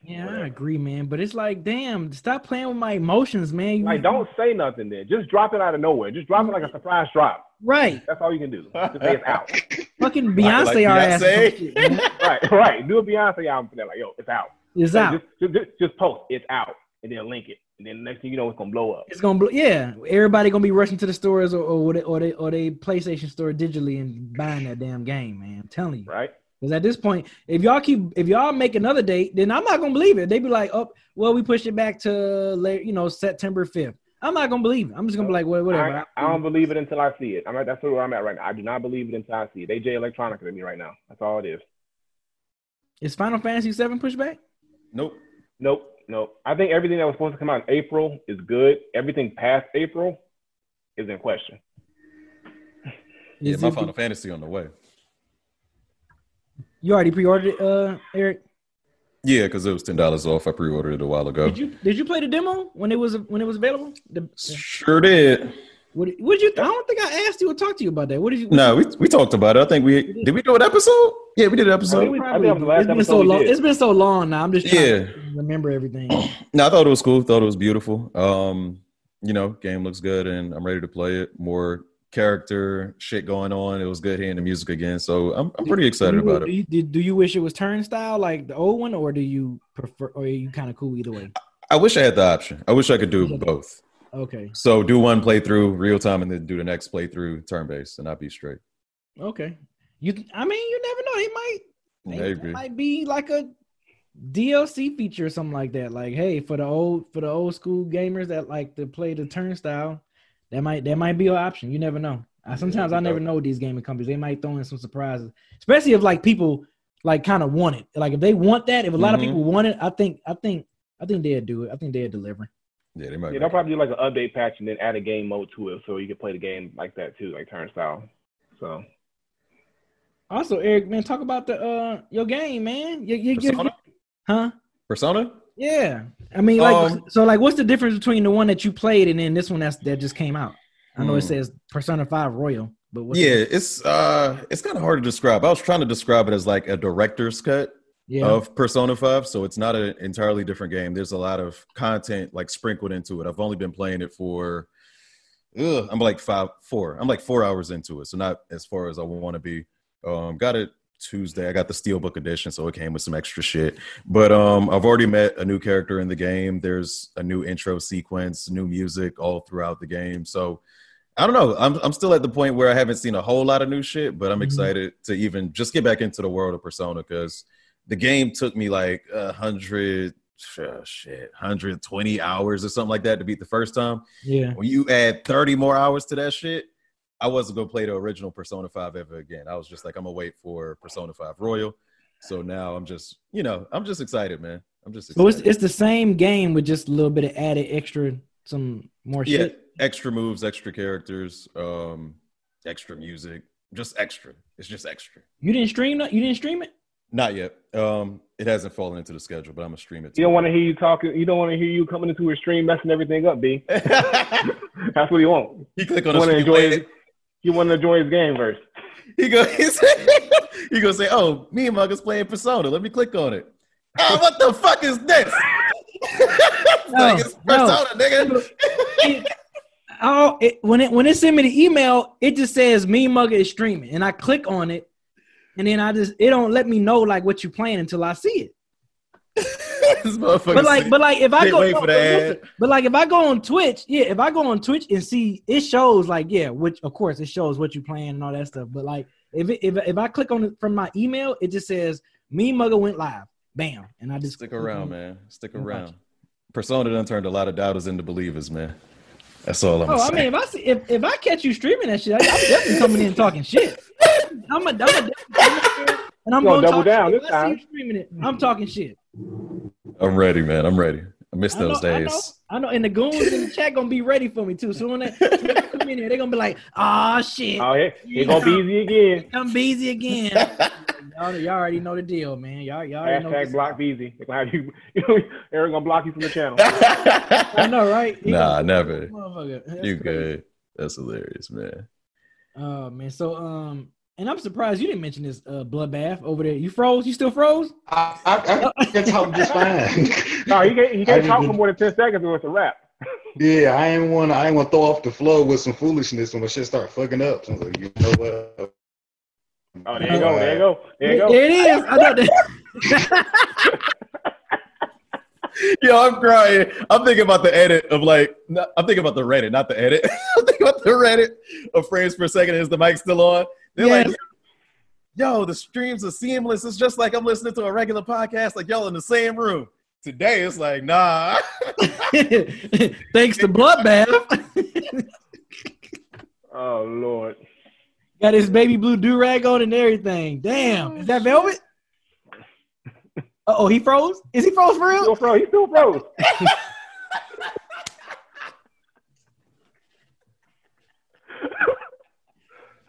Speaker 1: Yeah, I agree, man. But it's like, damn, stop playing with my emotions, man. You-
Speaker 2: Like, don't say nothing then. Just drop it out of nowhere. Just drop it like a surprise drop.
Speaker 1: right.
Speaker 2: That's all you can do. Just say it's out. *laughs*
Speaker 1: Fucking Beyonce
Speaker 4: like
Speaker 1: our ass. or some
Speaker 4: Beyonce?
Speaker 1: shit, *laughs*
Speaker 2: right, right. Do a Beyonce album for that. Like, yo, it's out.
Speaker 1: It's
Speaker 2: Like,
Speaker 1: out.
Speaker 2: Just, just, just post, it's out, and then link it, and then next thing you know, it's gonna blow up.
Speaker 1: It's gonna, blow, yeah. Everybody gonna be rushing to the stores or or they, or they or they PlayStation store digitally and buying that damn game, man. I'm telling you.
Speaker 2: Right?
Speaker 1: Because at this point, if y'all keep, if y'all make another date, then I'm not gonna believe it. They be like, oh, well, we pushed it back to late, you know, September 5th. I'm not gonna believe it. I'm just gonna be like, well, whatever.
Speaker 2: I, I don't believe it until I see it. I'm at, that's where I'm at right now. I do not believe it until I see it. They Jay Electronica to me right now. That's all it is.
Speaker 1: Is Final Fantasy VII pushed back?
Speaker 4: Nope.
Speaker 2: Nope, nope. I think everything that was supposed to come out in April is good. Everything past April is in question.
Speaker 4: Yeah,
Speaker 1: Is
Speaker 4: my
Speaker 1: it-
Speaker 4: Final Fantasy on the way.
Speaker 1: you already pre-ordered it, uh, Eric?
Speaker 4: Yeah, because it was ten dollars off. I pre-ordered it a while ago.
Speaker 1: Did you did you play the demo when it was when it was available? The,
Speaker 4: Sure did.
Speaker 1: what would you? I don't think I asked you or talked to you about that. What did you?
Speaker 4: No, we we talked about it. I think we did. We do an episode. Yeah, we did an episode.
Speaker 2: think we- I think that was the last
Speaker 1: it's been so
Speaker 2: episode we
Speaker 1: long. It's been so long now. I'm just trying
Speaker 4: Yeah.
Speaker 1: to remember everything. *clears throat*
Speaker 4: No, I thought it was cool. Thought it was beautiful. Um, you know, game looks good, and I'm ready to play it. More character shit going on. It was good hearing the music again, so I'm I'm pretty excited
Speaker 1: do you,
Speaker 4: about
Speaker 1: do
Speaker 4: it.
Speaker 1: you, did, do you wish it was turnstile like the old one, or do you prefer, or are you kind of cool either way?
Speaker 4: I wish I had the option. I wish I could do both.
Speaker 1: Okay,
Speaker 4: So do one playthrough real time, and then do the next playthrough turn based, and I'd be straight.
Speaker 1: okay. You, I mean, you never know. It might, it
Speaker 4: Maybe.
Speaker 1: might be like a DLC feature or something like that. Like, hey, for the old for the old school gamers that like to play the turnstile, that might that might be an option. You never know. I, sometimes I never
Speaker 4: dope.
Speaker 1: know these gaming companies. They might throw in some surprises, especially if like people like kind of want it. Like if they want that, if a lot
Speaker 4: Mhm.
Speaker 1: of people want it, I think I think I think they'd do it. I think they'd deliver.
Speaker 4: Yeah, they might.
Speaker 2: Yeah, they'll probably do like an update patch and then add a game mode to it, so you can play the game like that too, like turnstile. So
Speaker 1: Also, Eric, man, talk about the uh your game, man. You, you, you,
Speaker 4: Persona?
Speaker 1: huh?
Speaker 4: Persona.
Speaker 1: Yeah. I mean, like,
Speaker 4: Um,
Speaker 1: so, like, what's the difference between the one that you played and then this one that's that just came out? I know it
Speaker 4: Hmm.
Speaker 1: says Persona Five Royal, but what's the-
Speaker 4: Yeah, it's uh, it's kind of hard to describe. I was trying to describe it as like a director's cut.
Speaker 1: yeah,
Speaker 4: of Persona 5, so it's not an entirely different game. There's a lot of content like sprinkled into it. I've only been playing it for ugh, I'm like five four. I'm like four hours into it, so not as far as I want to be. Um, got it Tuesday. I got the Steelbook edition, so it came with some extra shit. But um, I've already met a new character in the game. There's a new intro sequence, new music all throughout the game. So I don't know. I'm I'm still at the point where I haven't seen a whole lot of new shit, but I'm
Speaker 1: Mhm.
Speaker 4: excited to even just get back into the world of Persona because the game took me like a hundred uh, shit, 120 hours or something like that to beat the first time.
Speaker 1: yeah.
Speaker 4: When you add 30 more hours to that shit, I wasn't gonna play the original Persona 5 ever again. I was just like, I'm gonna wait for Persona 5 Royal. So now I'm just, you know, I'm just excited, man. I'm just
Speaker 1: So it's it's the same game with just a little bit of added extra, some more
Speaker 4: yeah,
Speaker 1: shit.
Speaker 4: extra moves, extra characters, um, extra music, just extra. It's just extra.
Speaker 1: You didn't stream that? You didn't stream it?
Speaker 4: Not yet. Um, it hasn't fallen into the schedule, but I'm gonna stream it.
Speaker 2: You don't want to hear you talking. You don't want to hear you coming into a stream messing everything up, B. *laughs* That's what he wants.
Speaker 4: he click on
Speaker 2: You
Speaker 4: the
Speaker 2: want to
Speaker 4: stream.
Speaker 2: enjoy
Speaker 4: late.
Speaker 2: His, you want to enjoy his game first.
Speaker 4: He go. *laughs* He, say, he gonna say, "Oh, me and Mugger's playing Persona. Let me click on it." Oh, *laughs* what the fuck is this? *laughs* like it's
Speaker 1: no.
Speaker 4: Persona, nigga.
Speaker 1: Oh, it, when it when it sent me the email, it just says me mugger is streaming, and I click on it, and then I just it don't let me know like what you playing until I see it. *laughs*
Speaker 4: this motherfucker.
Speaker 1: But like, but like if I go,
Speaker 4: wait
Speaker 1: no,
Speaker 4: for
Speaker 1: but
Speaker 4: ad.
Speaker 1: but like if I go on Twitch, yeah, if I go on Twitch and see it shows like yeah, which of course it shows what you playing and all that stuff. But like if it, if if I click on it from my email, it just says me mugger went live, bam, and I just
Speaker 4: Stick around, man. Stick around. Persona done turned a lot of doubters into believers, man. That's all I'm saying.
Speaker 1: Oh,
Speaker 4: gonna
Speaker 1: I mean, if I see if, if I catch you streaming that shit, I, I'm definitely coming in talking shit. *laughs* I'm a, I'm a and I'm
Speaker 2: You gonna
Speaker 1: gonna
Speaker 2: double
Speaker 1: talk
Speaker 2: down
Speaker 1: shit.
Speaker 2: this
Speaker 1: If I see
Speaker 2: time.
Speaker 1: you streaming it, I'm talking shit.
Speaker 4: I'm ready, man. I'm ready. I miss
Speaker 1: I know,
Speaker 4: those
Speaker 1: I know,
Speaker 4: days.
Speaker 1: I know, and the goons in the chat gonna be ready for me too. So when they, when they come in here, they're gonna be like, "Ah, shit,
Speaker 2: Oh, here, here gonna be easy again.
Speaker 1: come Beezy again." y'all, y'all already know the deal, man. Y'all, y'all already know.
Speaker 2: Hashtag block Beezy. They're gonna have you, you *laughs* Eric gonna block you from the channel. *laughs*
Speaker 1: I know, right? He
Speaker 4: nah,
Speaker 1: gonna-
Speaker 4: never. You
Speaker 1: crazy.
Speaker 4: good? That's hilarious, man.
Speaker 1: Oh man, so um, and I'm surprised you didn't mention this uh bloodbath over there. You froze? You still froze?
Speaker 3: I, I, I *laughs* can talk just fine. *laughs*
Speaker 2: No, he can't, he
Speaker 3: I
Speaker 2: can't talk
Speaker 3: didn't-
Speaker 2: for more than 10 seconds or it's a wrap. *laughs*
Speaker 3: yeah, I ain't want to. I ain't want to throw off the flow with some foolishness when my shit start fucking up. So I was like, you know what?
Speaker 2: Oh, there you go. There you go. There you
Speaker 1: There
Speaker 2: go.
Speaker 1: it is. I know that.
Speaker 4: Yo, I'm crying. I'm thinking about the edit of like, no, I'm thinking about the Reddit, not the edit. I'm thinking about the Reddit of frames per second. Is the mic still on? They're
Speaker 1: Yes.
Speaker 4: like, yo, the streams are seamless. It's just like I'm listening to a regular podcast, like y'all in the same room. Today, it's like, nah. *laughs*
Speaker 1: Thanks to bloodbath. *laughs*
Speaker 2: Oh, Lord.
Speaker 1: Got his baby blue do rag on and everything. Damn, is that velvet? Uh oh, he froze. Is he froze for
Speaker 2: Still
Speaker 1: real?
Speaker 2: froze. He still froze. *laughs*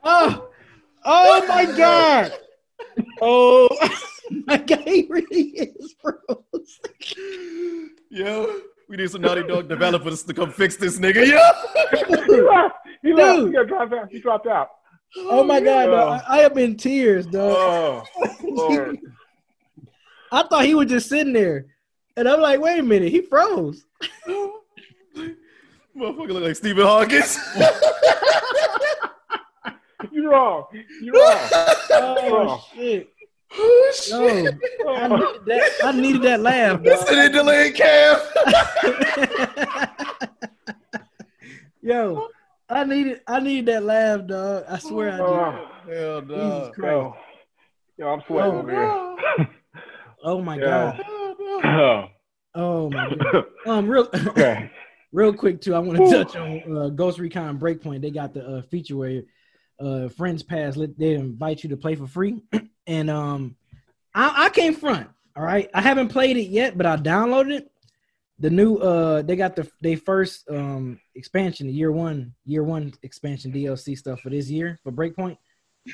Speaker 1: Oh, oh my god. Oh *laughs* my god, he really is froze.
Speaker 4: Yo, we need some Naughty Dog developers to come fix this nigga. Yo.
Speaker 2: he left. He left.
Speaker 1: Dude.
Speaker 2: He dropped out. He dropped out.
Speaker 1: Oh my god, dog. I, I am in tears, dog.
Speaker 2: Oh, *laughs*
Speaker 1: I thought he was just sitting there. And I'm like, wait a minute, he froze. *laughs*
Speaker 4: Motherfucker look like Stephen Hawkins.
Speaker 2: You wrong. You're wrong.
Speaker 1: Oh shit.
Speaker 4: oh,
Speaker 1: No,
Speaker 4: shit.
Speaker 1: I needed that. I needed that laugh.
Speaker 4: It's
Speaker 1: dog.
Speaker 4: an delayed cam. *laughs*
Speaker 1: Yo, I needed I needed that laugh, dog. I swear I did.
Speaker 2: Oh,
Speaker 4: Hell
Speaker 1: Jesus. Christ.
Speaker 2: yo. Yo, I'm sweating
Speaker 1: Oh,
Speaker 2: over here. *laughs*
Speaker 1: Oh my
Speaker 2: Yeah.
Speaker 1: god. *laughs*
Speaker 2: Oh,
Speaker 1: Oh my god. Um, real
Speaker 2: okay.
Speaker 1: real quick too. I want to touch on uh, Ghost Recon Breakpoint. They got the uh, feature where uh, friends pass. Let they invite you to play for free, *clears throat* and um, I, I came front. All right, I haven't played it yet, but I downloaded it. The new uh, they got the they first um expansion, the year one year one expansion DLC stuff for this year for Breakpoint.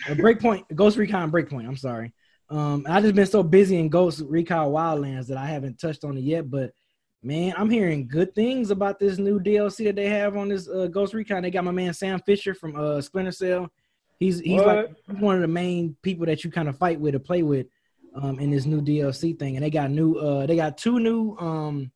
Speaker 1: Uh, Breakpoint, Ghost Recon Breakpoint. I'm sorry. Um, I just been so busy in Ghost Recon Wildlands that I haven't touched on it yet. But man, I'm hearing good things about this new DLC that they have on this uh, Ghost Recon. They got my man Sam Fisher from uh, Splinter Cell. He's he's like
Speaker 2: What?
Speaker 1: he's one of the main people that you kind of fight with or play with um, in this new DLC thing. And they got new uh, they got two new um,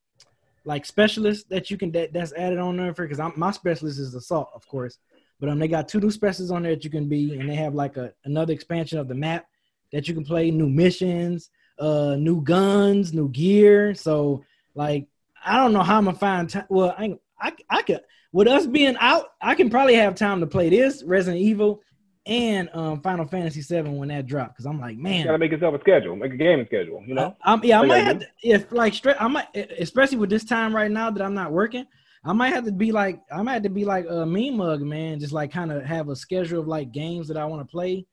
Speaker 1: like specialists that you can that, that's added on there for because my specialist is assault, of course. But um, they got two new specialists on there that you can be, and they have like a another expansion of the map that you can play, new missions, uh, new guns, new gear. So like, I don't know how I'm gonna find time. Well, I I I could with us being out, I can probably have time to play this Resident Evil and um Final Fantasy VII when that drop. Because I'm like,
Speaker 2: You
Speaker 1: man,
Speaker 2: gotta make yourself a schedule, make a gaming schedule. You know.
Speaker 1: I, yeah, I
Speaker 2: I
Speaker 1: might have to, if like straight, I might, especially with this time right now that I'm not working, I might have to be like, I might have to be like a meme mug, man. Just like kind of have a schedule of like games that I want to play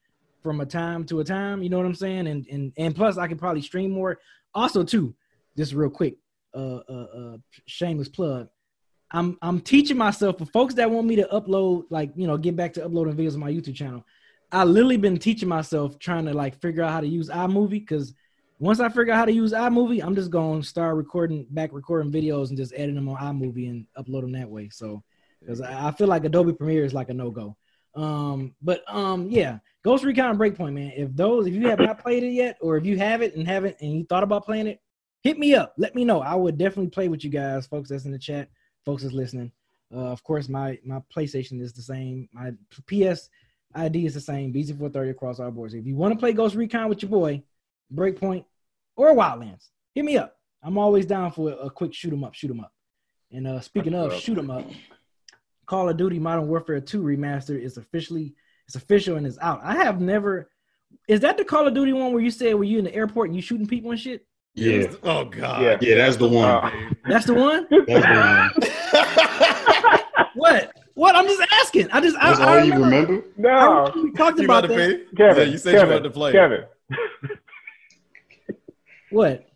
Speaker 1: from a time to a time. You know what I'm saying? And and and plus, I could probably stream more. Also, too, just real quick, uh, uh, uh shameless plug. I'm I'm teaching myself for folks that want me to upload, like you know, get back to uploading videos on my YouTube channel. I literally been teaching myself trying to like figure out how to use iMovie because once I figure out how to use iMovie, I'm just gonna start recording back recording videos and just edit them on iMovie and upload them that way. So because I I feel like Adobe Premiere is like a no go. Um, but um, yeah, Ghost Recon Breakpoint, man. If those, if you have not played it yet, or if you have it and haven't and you thought about playing it, hit me up. Let me know. I would definitely play with you guys, folks that's in the chat, folks that's listening. Uh, of course, my my PlayStation is the same. My PS ID is the same. BZ430 across all boards. If you want to play Ghost Recon with your boy, Breakpoint or Wildlands, hit me up. I'm always down for a, quick shoot 'em up, shoot 'em up. And uh, speaking of shoot 'em up, Call of Duty Modern Warfare 2 remaster is officially it's official and it's out. I have never. Is that the Call of Duty one where you said were you in the airport and you shooting people and shit?
Speaker 3: Yeah.
Speaker 4: Oh God.
Speaker 2: Yeah.
Speaker 3: Yeah, that's the one.
Speaker 2: Uh,
Speaker 1: That's the one.
Speaker 3: That's the one. *laughs*
Speaker 1: what? What? I'm just asking. I just.
Speaker 3: That's
Speaker 1: I, I
Speaker 3: all you
Speaker 1: remember,
Speaker 3: remember?
Speaker 1: I
Speaker 2: no,
Speaker 1: remember we talked
Speaker 4: you
Speaker 1: about
Speaker 4: about to
Speaker 1: that.
Speaker 4: pay?
Speaker 2: Kevin.
Speaker 4: Yeah, you said
Speaker 2: Kevin,
Speaker 4: you wanted to play.
Speaker 2: Kevin.
Speaker 1: What?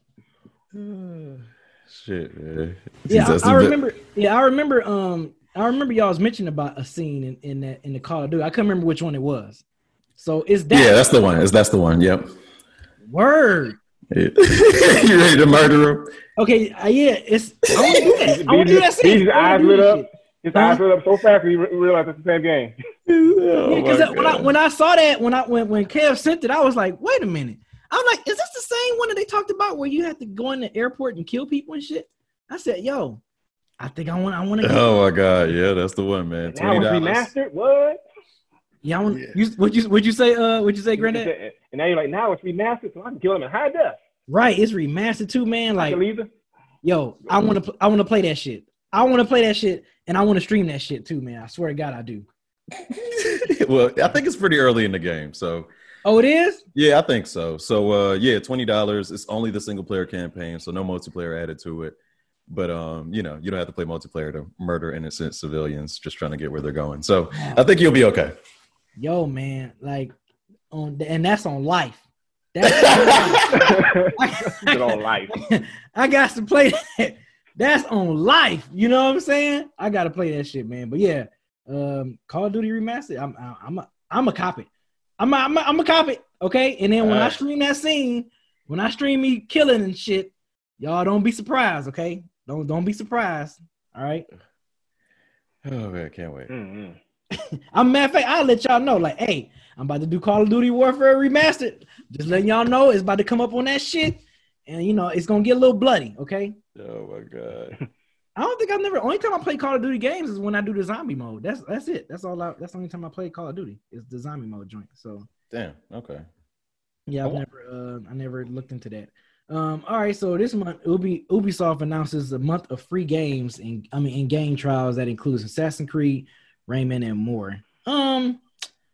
Speaker 1: *sighs*
Speaker 4: Shit, man.
Speaker 1: Yeah, I, I
Speaker 4: you bet-
Speaker 1: remember. Yeah, I remember. Um, I remember y'all was mentioning about a scene in, in that in the Call of Duty. I couldn't remember which one it was. So is that
Speaker 4: Yeah, that's the one. Is that's the one? Yep.
Speaker 1: word? *laughs*
Speaker 4: you ready to murder him?
Speaker 1: Okay, uh, yeah, it's. I want to do that. *laughs* I want to do that
Speaker 2: His
Speaker 1: scene. I
Speaker 2: eyes lit up.
Speaker 1: shit.
Speaker 2: His
Speaker 1: Huh?
Speaker 2: eyes lit up so fast he re- realized it's the same game. *laughs*
Speaker 4: Oh,
Speaker 1: Yeah, because
Speaker 4: my
Speaker 1: when I when I saw that when I when when Kev sent it, I was like, wait a minute. I'm like, is this the same one that they talked about where you have to go in the airport and kill people and shit? I said, yo, I think I want I want to.
Speaker 4: Oh my God, yeah, that's the one, man.
Speaker 2: Now
Speaker 4: Twenty dollars.
Speaker 2: remastered. What?
Speaker 1: Yeah, I want.
Speaker 4: Yeah.
Speaker 1: You what you what you say? Uh, what you say, Granddad?
Speaker 2: And now you're like, now it's remastered, so I can kill him in high def.
Speaker 1: Right, it's remastered too, man. Like,
Speaker 2: can leave it.
Speaker 1: yo, I want to I want to play that shit. I want to play that shit, and I want to stream that shit too, man. I swear to God, I do. *laughs*
Speaker 4: well, I think it's pretty early in the game, so
Speaker 1: Oh, it is.
Speaker 4: yeah, I think so. So uh, yeah, twenty dollars. It's only the single player campaign, so no multiplayer added to it. But um, you know, you don't have to play multiplayer to murder innocent civilians just trying to get where they're going. So I think you'll be okay.
Speaker 1: Yo, man, like on and that's on life. That's
Speaker 2: Good on life. *laughs*
Speaker 1: I got to play that. That's on life. You know what I'm saying? I got to play that shit, man. But yeah, um, Call of Duty remastered. I'm I'm a, I'm a copy. I'm a, I'm a, I'm a copy. Okay, and then when I stream that scene, when I stream me killing and shit, y'all don't be surprised. Okay, don't don't be surprised. All right. *sighs*
Speaker 4: Oh man, can't wait.
Speaker 2: Mm-hmm. *coughs*
Speaker 1: I'm matter of fact, I'll let y'all know. Like, hey, I'm about to do Call of Duty Warfare Remastered. Just letting y'all know it's about to come up on that shit. And you know, it's gonna get a little bloody, okay?
Speaker 4: Oh my god. *laughs*
Speaker 1: I don't think I've never only time I play Call of Duty games is when I do the zombie mode. That's that's it. That's all I that's the only time I play Call of Duty is the zombie mode joint. So
Speaker 4: Damn. Okay.
Speaker 1: yeah, I've
Speaker 4: Oh.
Speaker 1: never uh I never looked into that. Um, all right, so this month Ubi, Ubisoft announces a month of free games and I mean in game trials that includes Assassin's Creed, Rayman, and more. Um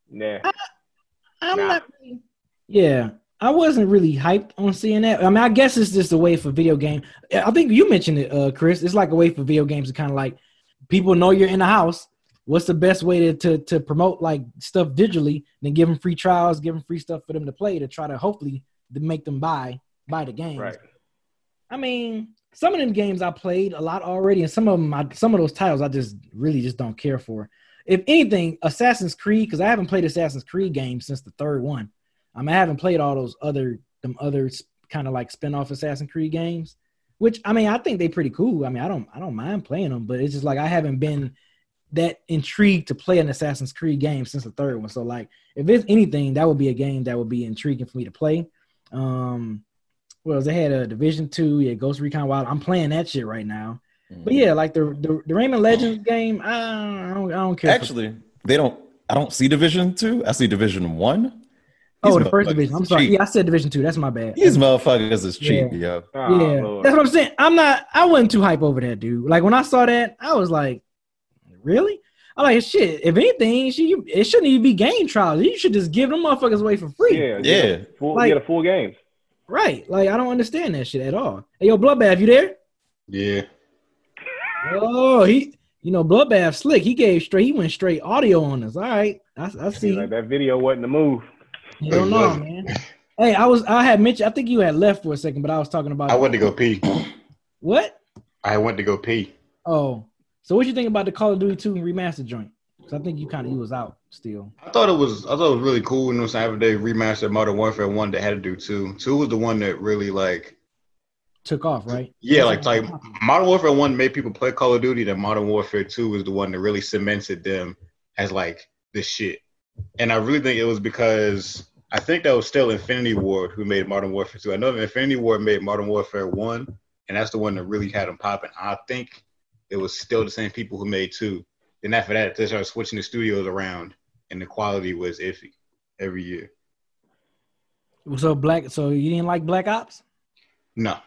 Speaker 2: Nah.
Speaker 1: I'm
Speaker 2: Nah.
Speaker 1: not. Really, yeah, I wasn't really hyped on seeing that. I mean, I guess it's just a way for video game. I think you mentioned it, uh, Chris. It's like a way for video games to kind of like people know you're in the house. What's the best way to, to to promote like stuff digitally? Then give them free trials, give them free stuff for them to play to try to hopefully to make them buy buy the game.
Speaker 2: Right.
Speaker 1: I mean, some of them games I played a lot already, and some of them, I, some of those titles I just really just don't care for. If anything, Assassin's Creed, because I haven't played Assassin's Creed games since the third one. I mean, I haven't played all those other them other kind of like spin-off Assassin's Creed games, which I mean, I think they pretty cool. I mean, I don't I don't mind playing them, but it's just like I haven't been that intrigued to play an Assassin's Creed game since the third one. So like, if it's anything, that would be a game that would be intriguing for me to play. Um, well, they had a Division Two, yeah, Ghost Recon Wild. I'm playing that shit right now. But yeah, mm. like the the, the Rayman Legends game, I don't I don't care.
Speaker 4: Actually, they don't. I don't see Division Two. I see Division One.
Speaker 1: oh,
Speaker 4: These
Speaker 1: the first division. I'm sorry.
Speaker 4: cheap.
Speaker 1: Yeah, I said Division Two. That's my bad.
Speaker 4: These motherfuckers is cheap,
Speaker 1: Yeah.
Speaker 4: yo.
Speaker 2: Oh,
Speaker 1: yeah,
Speaker 2: Lord.
Speaker 1: that's what I'm saying. I'm not. I wasn't too hype over that dude. Like when I saw that, I was like, really? I'm like, shit. If anything, she it shouldn't even be game trials. You should just give them motherfuckers away for free.
Speaker 2: Yeah.
Speaker 4: Yeah.
Speaker 2: Get a full,
Speaker 1: Like-
Speaker 2: get a full games.
Speaker 1: Right. Like I don't understand that shit at all. Hey, yo, Bloodbath, you there?
Speaker 3: Yeah.
Speaker 1: Oh, he. You know, Bloodbath slick. He gave straight. He went straight audio on us. All right, I, I see.
Speaker 2: Like that video wasn't the move.
Speaker 1: Hell no, man. Hey, I was. I had mentioned. I think you had left for a second, but I was talking about
Speaker 3: I went to go pee.
Speaker 1: what?
Speaker 3: I went to go pee.
Speaker 1: Oh, so what you think about the Call of Duty Two remastered joint? So I think you kind of you was out still.
Speaker 3: I thought it was I thought it was really cool. You know, saying? They remastered Modern Warfare One, they had to do two. Two was the one that really like
Speaker 1: Took off, right?
Speaker 3: yeah, like like Modern Warfare One made people play Call of Duty. Then Modern Warfare Two was the one that really cemented them as like the shit. And I really think it was because I think that was still Infinity Ward who made Modern Warfare Two. I know Infinity Ward made Modern Warfare One, and that's the one that really had them popping. I think it was still the same people who made two. Then after that, they started switching the studios around, and the quality was iffy every year.
Speaker 1: So black. So you didn't like Black Ops?
Speaker 3: No,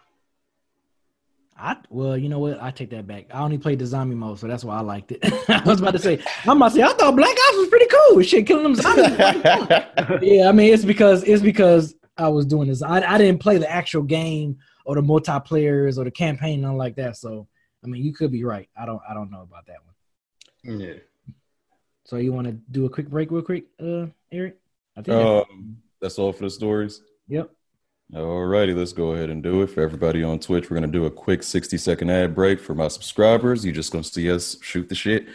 Speaker 1: I well, you know what? I take that back. I only played the zombie mode, so that's why I liked it. *laughs* I was about to say, I'm about to say, I thought Black Ops was pretty cool. Shit, killing them zombies. was pretty cool. *laughs* yeah, I mean, it's because it's because I was doing this. I, I didn't play the actual game or the multiplayers or the campaign, nothing like that. So, I mean, you could be right. I don't I don't know about that one.
Speaker 3: Yeah.
Speaker 1: So, you want to do a quick break, real quick, uh, Eric? I think.
Speaker 4: Um, that's all for the stories.
Speaker 1: yep.
Speaker 4: All righty, let's go ahead and do it. For everybody on Twitch, we're gonna do a quick 60 second ad break for my subscribers. You just gonna see us shoot the shit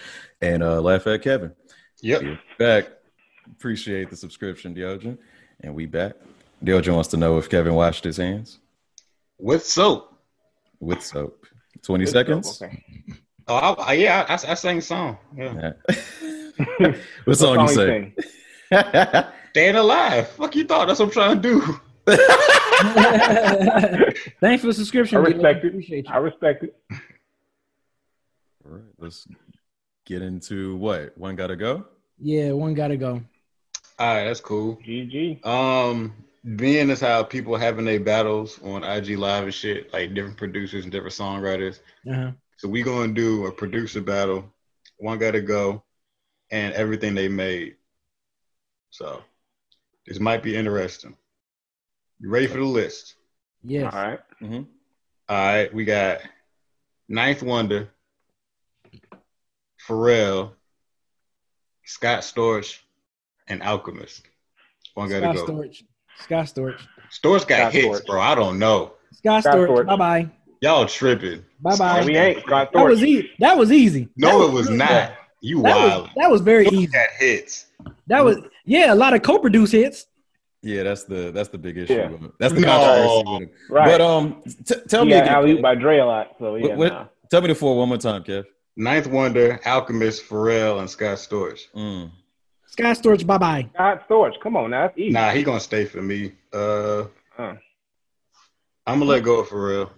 Speaker 4: and uh, laugh at Kevin.
Speaker 3: Yep.
Speaker 4: You're back. Appreciate the subscription, Diogen. And we back. Diogen wants to know if Kevin washed his hands
Speaker 3: With soap.
Speaker 4: with soap. 20 seconds.
Speaker 2: Okay.
Speaker 3: Oh, I, I, yeah, I, I sang a song. Yeah.
Speaker 4: Yeah. *laughs* what song you say?
Speaker 2: sing?
Speaker 3: Staying alive. Fuck you thought. That's what I'm trying to do. *laughs*
Speaker 1: Thanks for the subscription.
Speaker 2: I
Speaker 1: dude.
Speaker 2: respect it.
Speaker 1: Appreciate you.
Speaker 2: I respect it. *laughs*
Speaker 4: All right, let's get into what? One gotta go?
Speaker 1: Yeah, one gotta go.
Speaker 3: All right, that's cool.
Speaker 2: GG.
Speaker 3: Um, being as how people having their battles on IG Live and shit, like different producers and different songwriters.
Speaker 1: Uh-huh.
Speaker 3: So we gonna do a producer battle. One gotta go, and everything they made. So this might be interesting. You ready for the list?
Speaker 1: Yes.
Speaker 2: All right.
Speaker 4: Mm-hmm.
Speaker 3: All right, we got Ninth Wonder, Pharrell, Scott Storch, and Alchemist. One gotta go.
Speaker 1: Scott
Speaker 3: go.
Speaker 1: Storch. Scott Storch.
Speaker 3: Storch got
Speaker 2: Scott
Speaker 3: hits,
Speaker 2: Storch.
Speaker 3: bro. I don't know.
Speaker 1: Scott
Speaker 2: Scott
Speaker 1: Storch.
Speaker 2: Storch.
Speaker 1: Bye bye.
Speaker 3: Y'all tripping.
Speaker 1: Bye bye.
Speaker 2: We ain't. Scott
Speaker 1: That was easy. That was easy.
Speaker 3: No,
Speaker 1: That
Speaker 3: it was
Speaker 1: really
Speaker 3: not.
Speaker 1: good.
Speaker 3: You
Speaker 1: That
Speaker 3: wild.
Speaker 1: was, that was very
Speaker 3: Storch
Speaker 1: easy.
Speaker 3: got hits.
Speaker 1: That was yeah, a lot of co-produce hits.
Speaker 4: Yeah, that's the that's the big issue.
Speaker 2: Yeah.
Speaker 4: That's the
Speaker 3: No.
Speaker 4: controversy with.
Speaker 2: Right.
Speaker 4: But um, t- tell
Speaker 2: he
Speaker 4: me
Speaker 2: got
Speaker 4: again.
Speaker 2: alley by Dre a lot. So yeah.
Speaker 4: What- what-
Speaker 2: nah.
Speaker 4: Tell me the four one more time, Kev.
Speaker 3: Ninth Wonder, Alchemist, Pharrell, and Scott Storch.
Speaker 4: Mm.
Speaker 1: Scott Storch. Bye bye.
Speaker 2: Scott Storch. Come on now. That's easy.
Speaker 3: Nah, he gonna stay for me. Uh,
Speaker 2: Huh.
Speaker 3: I'm gonna let go of Pharrell.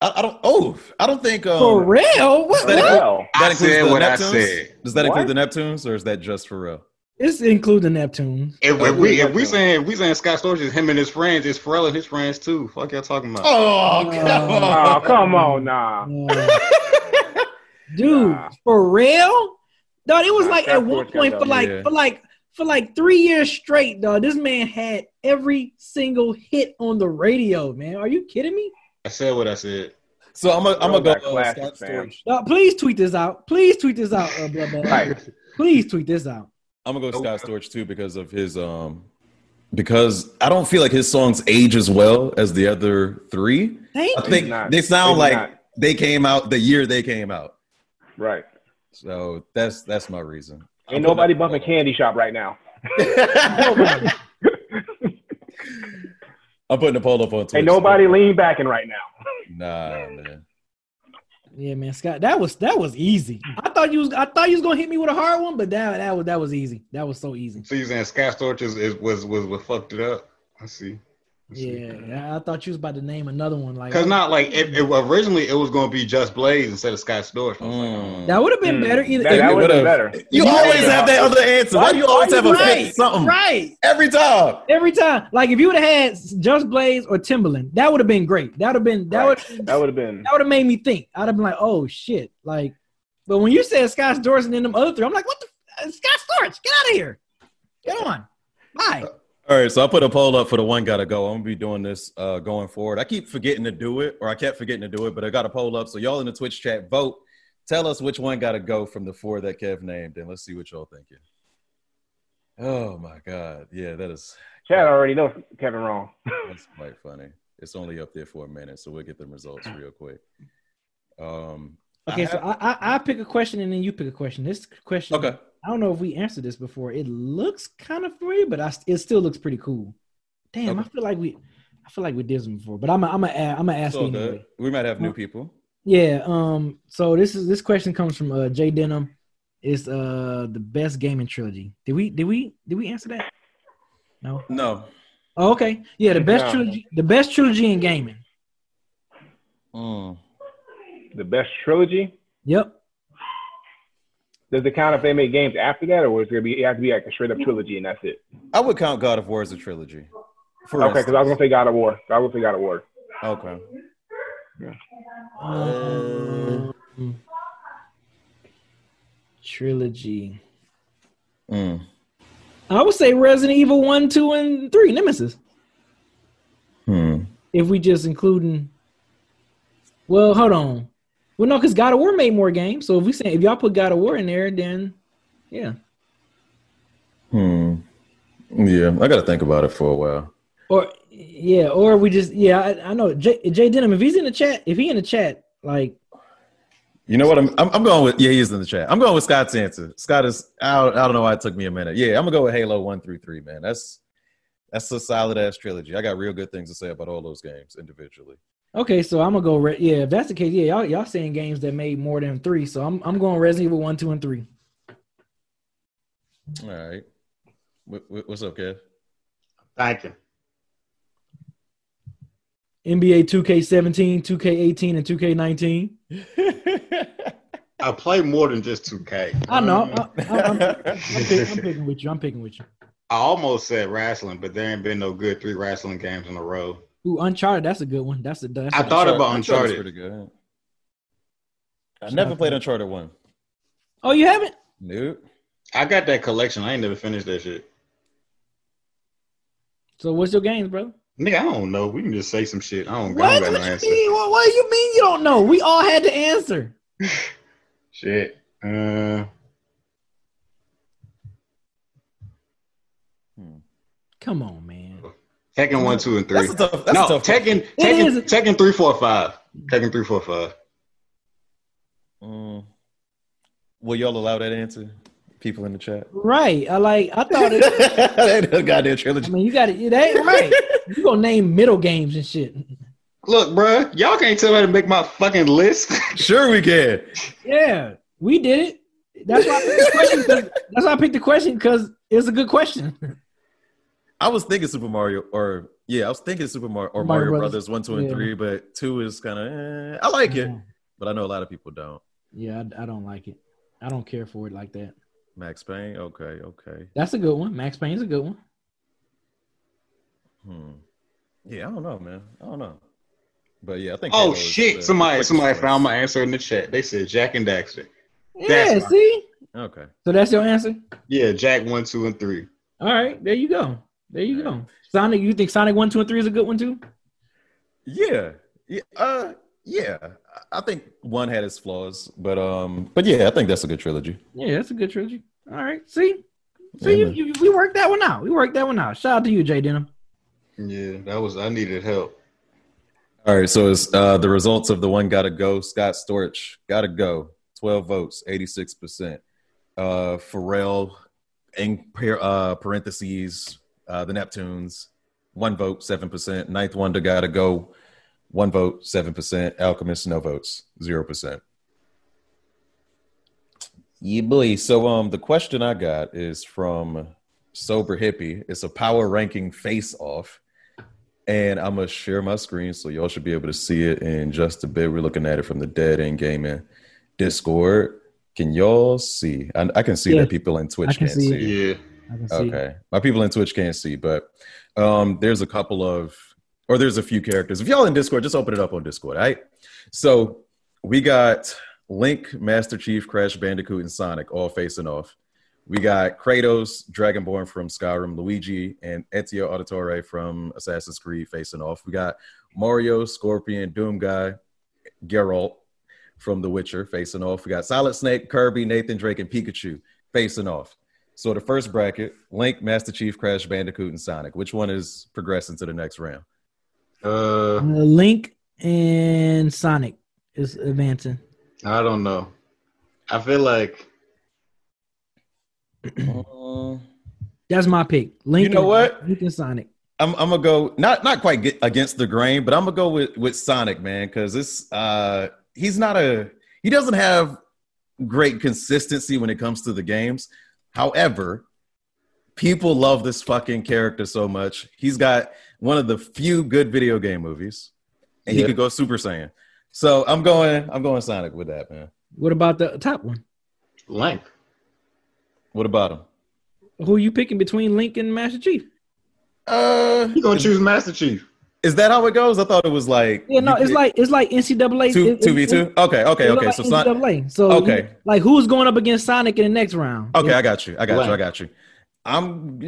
Speaker 4: I, I don't. Oh, I don't think. Um,
Speaker 1: For real? What?
Speaker 4: That-
Speaker 1: what?
Speaker 2: Well,
Speaker 4: that
Speaker 3: I
Speaker 4: includes
Speaker 3: said
Speaker 4: the
Speaker 3: what I
Speaker 4: Neptunes?
Speaker 3: said.
Speaker 4: Does that include the Neptunes, or is that just for real?
Speaker 1: It's includes the Neptunes.
Speaker 3: If, if we if we saying if we saying Scott Storch is him and his friends, it's Pharrell and his friends too. Fuck y'all talking about?
Speaker 4: Oh,
Speaker 1: come
Speaker 2: oh, come on, nah. *laughs*
Speaker 1: Uh, dude,
Speaker 2: Nah.
Speaker 1: for real? Dog, it was
Speaker 2: Nah,
Speaker 1: like
Speaker 2: Scott
Speaker 1: at one
Speaker 2: Storch
Speaker 1: point for
Speaker 2: them,
Speaker 1: like
Speaker 4: yeah.
Speaker 1: for like for like three years straight, dog. This man had every single hit on the radio, man. Are you kidding me?
Speaker 3: I said what I said.
Speaker 4: So I'm gonna I'm
Speaker 2: Bro,
Speaker 4: gonna
Speaker 2: got
Speaker 4: go uh,
Speaker 2: classic,
Speaker 4: Scott
Speaker 2: fam.
Speaker 4: Storch.
Speaker 1: Please tweet this out. Please tweet this out, uh, Bloodbath.
Speaker 2: Right.
Speaker 1: Please tweet this out.
Speaker 4: I'm gonna go Scott Storch too because of his um because I don't feel like his songs age as well as the other three.
Speaker 1: Thank
Speaker 4: I
Speaker 1: you.
Speaker 4: think
Speaker 2: not.
Speaker 4: they sound
Speaker 2: Maybe
Speaker 4: like
Speaker 2: not.
Speaker 4: they came out the year they came out.
Speaker 2: Right.
Speaker 4: So that's that's my reason.
Speaker 2: Ain't nobody bumping Candy Shop right now. *laughs* *laughs*
Speaker 1: Nobody.
Speaker 4: I'm putting a poll up on Twitch.
Speaker 2: Ain't nobody lean backing right now. *laughs*
Speaker 4: Nah, man.
Speaker 1: Yeah, man, Scott, that was that was easy. I thought you was I thought you was gonna hit me with a hard one, but that that was that was easy. That was so easy.
Speaker 3: So you saying Scott Storch is, is was was what fucked it up? I see. I.
Speaker 1: Yeah, I thought you was about to name another one like
Speaker 3: Cause not like it, it- originally it was gonna be just Blaze instead of Scott Storch. I was like,
Speaker 4: Mm.
Speaker 1: that would have been
Speaker 2: Mm.
Speaker 1: better either.
Speaker 2: That, that
Speaker 1: you-
Speaker 2: would have been better.
Speaker 4: You
Speaker 1: Yeah.
Speaker 4: always have that other answer. Why do you always have a
Speaker 1: right,
Speaker 4: fifth something
Speaker 1: right.
Speaker 4: every time?
Speaker 1: Every time, like if you would have had Just Blaze or Timbaland, that would have been great. That would have been that
Speaker 2: Right.
Speaker 1: would
Speaker 2: That would have been.
Speaker 1: that would have made me think. I'd have been like, oh shit, like. But when you said Scott Storch and then them other three, I'm like, what the Scott Storch? Get out of here! Get on. Bye.
Speaker 4: All right, so I put a poll up for the one gotta go. I'm gonna be doing this uh, going forward. I keep forgetting to do it, or I kept forgetting to do it, but I got a poll up. So y'all in the Twitch chat, vote. Tell us which one gotta go from the four that Kev named, and let's see what y'all thinking. Oh my god, yeah, that is
Speaker 2: Chad already knows Kevin wrong. *laughs*
Speaker 4: that's quite funny. It's only up there for a minute, so we'll get the results *laughs* real quick. Um,
Speaker 1: Okay,
Speaker 4: I
Speaker 1: so
Speaker 4: have-
Speaker 1: I, I I pick a question and then you pick a question. This question,
Speaker 4: okay,
Speaker 1: I I don't know if we answered this before. It looks kind of familiar, but I, it still looks pretty cool. Damn, I feel like we, I feel like we did this before, but I'm, a, I'm, a, I'm gonna ask
Speaker 4: It's all
Speaker 1: you anyway.
Speaker 4: good. We might have new people.
Speaker 1: Yeah. Um. So this is this question comes from uh, Jay Denham. Is uh the best gaming trilogy? Did we did we did we answer that? No.
Speaker 4: No.
Speaker 1: Oh, okay. Yeah, the best
Speaker 2: No.
Speaker 1: trilogy. The best trilogy in gaming.
Speaker 4: Mm.
Speaker 2: The best trilogy.
Speaker 1: Yep.
Speaker 2: Does it count if they make games after that, or is it gonna be it have to be like a straight up trilogy and that's it?
Speaker 4: I would count God of War as a trilogy. For
Speaker 2: Okay, because I was gonna say God of War. I was gonna say God of War.
Speaker 4: Okay.
Speaker 1: Um, trilogy.
Speaker 4: Mm.
Speaker 1: I would say Resident Evil one, two, and three. Nemesis.
Speaker 4: Hmm.
Speaker 1: If we just including. Well, hold on. Well, no, because God of War made more games. So if we say if y'all put God of War in there, then yeah.
Speaker 4: Hmm. Yeah, I got to think about it for a while.
Speaker 1: Or yeah, or we just yeah. I, I know Jay, Jay Denham. If he's in the chat, if he in the chat, like
Speaker 4: You know what? I'm, I'm I'm going with yeah. He's in the chat. I'm going with Scott's answer. Scott is. I don't, I don't know why it took me a minute. Yeah, I'm gonna go with Halo one through three. Man, that's that's a solid ass trilogy. I got real good things to say about all those games individually.
Speaker 1: Okay, so I'm gonna go. Re- yeah, if that's the case, yeah, y'all y'all saying games that made more than three. So I'm I'm going Resident Evil one, two, and three.
Speaker 4: All right. What, what- what's up, Kev?
Speaker 3: Thank you.
Speaker 1: NBA 2K17, 2K18, and 2K19. *laughs*
Speaker 3: I play more than just 2K.
Speaker 1: I know.
Speaker 3: Um,
Speaker 1: I, I, I'm, I'm, pick, I'm picking with you. I'm picking with you.
Speaker 3: I almost said wrestling, but there ain't been no good three wrestling games in a row.
Speaker 1: Ooh, Uncharted. That's a good one. That's a. That's
Speaker 3: I
Speaker 1: a-
Speaker 3: thought about
Speaker 4: Uncharted's
Speaker 3: Uncharted.
Speaker 4: Pretty good. I never played Uncharted one.
Speaker 1: Oh, you haven't?
Speaker 4: Nope.
Speaker 3: I got that collection. I ain't never finished that shit.
Speaker 1: So what's your games, bro?
Speaker 3: Nigga, I don't know. We can just say some shit. I don't, I
Speaker 1: What?
Speaker 3: don't got
Speaker 1: What
Speaker 3: no
Speaker 1: you
Speaker 3: answer.
Speaker 1: mean? What, what do you mean you don't know? We all had to answer. *laughs*
Speaker 3: Shit. Uh,
Speaker 1: Come on, man.
Speaker 3: Tekken one, two, and three.
Speaker 4: That's a tough. That's
Speaker 3: no,
Speaker 4: a tough.
Speaker 3: Tekken,
Speaker 1: is.
Speaker 3: Tekken, Tekken three, four, five. Tekken three, four, five.
Speaker 4: Mm. Will y'all allow that answer? People in the chat.
Speaker 1: Right. I like. I thought it. *laughs*
Speaker 4: that goddamn
Speaker 1: I
Speaker 4: trilogy.
Speaker 1: mean, you got it. It ain't right. You gonna name middle games and shit.
Speaker 3: Look, bruh, y'all can't tell me how to make my fucking list. *laughs*
Speaker 4: Sure, we can.
Speaker 1: Yeah, we did it. That's why I picked the question. 'cause- That's why I picked the question because it's a good question.
Speaker 4: I was thinking Super Mario, or yeah, I was thinking Super Mario or
Speaker 1: Mario
Speaker 4: Mario,
Speaker 1: Brothers.
Speaker 4: Brothers. one, two, and
Speaker 1: Yeah.
Speaker 4: three, but two is kind of. Eh, I like it, but I know a lot of people don't.
Speaker 1: Yeah, I, I don't like it. I don't care for it like that.
Speaker 4: Max Payne, okay, okay.
Speaker 1: That's a good one. Max Payne's a good one.
Speaker 4: Hmm. Yeah, I don't know, man. I don't know. But yeah, I think.
Speaker 3: oh
Speaker 4: Halo is
Speaker 3: shit!
Speaker 4: the-
Speaker 3: somebody, somebody
Speaker 4: quickest
Speaker 3: found my answer in the chat. They said Jak and Daxter.
Speaker 1: Yeah,
Speaker 3: That's fine.
Speaker 1: see?
Speaker 4: Okay.
Speaker 1: So that's your answer?
Speaker 3: Yeah, Jak one, two, and three.
Speaker 1: All right, there you go. There you go. Sonic, you think Sonic 1, 2, and 3 is a good one too?
Speaker 4: Yeah. Yeah. Uh. Yeah. I I think one had its flaws, but um. But yeah, I think that's a good trilogy.
Speaker 1: Yeah, that's a good trilogy. All right, see?
Speaker 4: Yeah,
Speaker 1: See, you, you, we worked that one out. We worked that one out. Shout out to you, Jay Denham.
Speaker 3: Yeah, that was. I needed help.
Speaker 4: All right, so it's uh, the results of the one gotta go. Scott Storch gotta go. Twelve votes, eighty six percent. Uh, Pharrell, in par- uh, parentheses, uh, the Neptunes, one vote, seven percent. Ninth Wonder gotta go. One vote, seven percent. Alchemist, no votes, zero percent. Yeah, boy. So, um, the question I got is from Sober Hippie. It's a power ranking face off and I'm gonna share my screen so y'all should be able to see it in just a bit. We're looking at it from the Dead End Gaming Discord. Can y'all see? I, I can see
Speaker 1: Yeah,
Speaker 4: that people in Twitch
Speaker 1: I can
Speaker 4: can't
Speaker 1: see
Speaker 4: see.
Speaker 3: Yeah,
Speaker 1: see.
Speaker 4: Okay, my people in Twitch can't see, but um, there's a couple of, or there's a few characters. If y'all in Discord, just open it up on Discord. All right. So we got Link, Master Chief, Crash Bandicoot, and Sonic all facing off. We got Kratos, Dragonborn from Skyrim, Luigi, and Ezio Auditore from Assassin's Creed facing off. We got Mario, Scorpion, Doom Guy, Geralt from The Witcher facing off. We got Solid Snake, Kirby, Nathan Drake, and Pikachu facing off. So the first bracket: Link, Master Chief, Crash Bandicoot, and Sonic. Which one is progressing to the next round?
Speaker 3: uh,
Speaker 1: Uh, Link and Sonic is advancing.
Speaker 3: I don't know. I feel like
Speaker 4: Uh,
Speaker 1: That's my pick. Link.
Speaker 4: You know
Speaker 1: and-
Speaker 4: what?
Speaker 1: Link and Sonic.
Speaker 4: I'm, I'm gonna go not not quite get against the grain, but I'm gonna go with with Sonic, man, because this uh he's not a he doesn't have great consistency when it comes to the games. However, people love this fucking character so much. He's got one of the few good video game movies, and he could go Super Saiyan. So I'm going I'm going Sonic with that, man.
Speaker 1: What about the top one?
Speaker 3: Link.
Speaker 4: What about him?
Speaker 1: Who are you picking between Link and Master Chief?
Speaker 4: Uh,
Speaker 3: You gonna choose Master Chief?
Speaker 4: Is that how it goes? I thought it was like
Speaker 1: Yeah, no, it's like it's like NCAA.
Speaker 4: two two v two. Okay, okay, okay.
Speaker 1: like
Speaker 4: So Sonic.
Speaker 1: NCAA. So
Speaker 4: Okay.
Speaker 1: you- like who's going up against Sonic in the next round?
Speaker 4: Okay,
Speaker 1: Yeah.
Speaker 4: I got you. I got you. I got you. I'm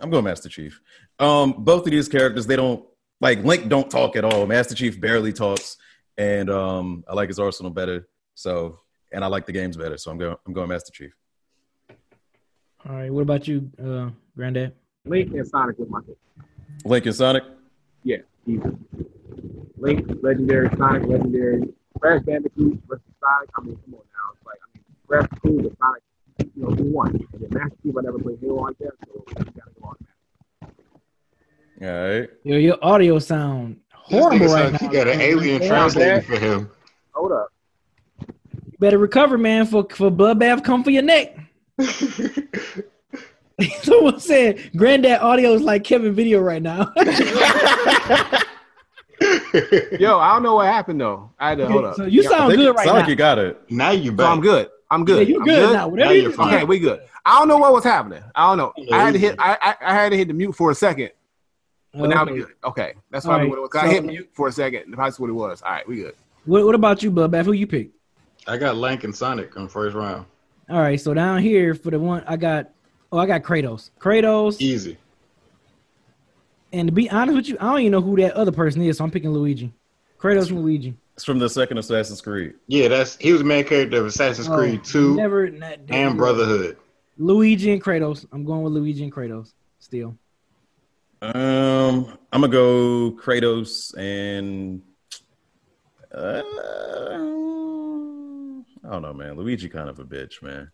Speaker 4: I'm going Master Chief. Um, both of these characters, they don't like Link don't talk at all. Master Chief barely talks, and um, I like his arsenal better. So, and I like the games better. So I'm going. I'm going Master Chief.
Speaker 1: All right. What about you, uh, Granddad?
Speaker 2: Link and Sonic with my pick.
Speaker 4: Link and Sonic.
Speaker 2: Yeah, easy. Link, legendary, Sonic, legendary. Crash Bandicoot versus Sonic. I mean, come on now. It's like, I mean, Crash is cool, but Sonic, you know, who won? And then Master Chief, I never played Halo like that, so you gotta go on that.
Speaker 4: All right.
Speaker 1: Yo, your audio sound horrible
Speaker 3: nigga
Speaker 1: right
Speaker 3: sound-
Speaker 1: now.
Speaker 3: He got an alien
Speaker 1: Yeah,
Speaker 3: translating for him.
Speaker 2: Hold up.
Speaker 1: You better recover, man, for for bloodbath come for your neck. *laughs* *laughs* Someone said Granddad audio is like Kevin video right now. *laughs*
Speaker 2: Yo, I don't know what happened though. I had to hold up.
Speaker 1: so you
Speaker 4: I
Speaker 1: sound good right
Speaker 4: Sonic,
Speaker 1: now.
Speaker 4: Like you got it.
Speaker 3: now you
Speaker 2: So
Speaker 3: back.
Speaker 2: I'm good. I'm
Speaker 1: Yeah,
Speaker 2: good.
Speaker 1: you
Speaker 2: I'm
Speaker 1: good, now. Whatever
Speaker 3: Now
Speaker 1: you
Speaker 3: you're
Speaker 1: do.
Speaker 3: fine.
Speaker 2: Okay, we good. I don't know what was happening. I don't know. I had to hit. I, I, I had to hit the mute for a second, but now we
Speaker 1: Okay.
Speaker 2: good. Okay, that's probably
Speaker 1: right,
Speaker 2: what it was. 'Cause I hit mute for a second. That's what it was. All right, we good.
Speaker 1: What, what about you, Bloodbath? Who you pick?
Speaker 3: I got Lank and Sonic on first round.
Speaker 1: All right, so down here for the one I got. Oh, I got Kratos. Kratos,
Speaker 3: Easy.
Speaker 1: and to be honest with you, I don't even know who that other person is, so I'm picking Luigi. Kratos and Luigi.
Speaker 4: It's from the second Assassin's Creed.
Speaker 3: Yeah, that's he was the main character of Assassin's
Speaker 1: Oh,
Speaker 3: Creed 2
Speaker 1: never not,
Speaker 3: and Brotherhood.
Speaker 1: Luigi and Kratos. I'm going with Luigi and Kratos. Still,
Speaker 4: Um, I'm gonna go Kratos and uh, I don't know, man. Luigi kind of a bitch, man.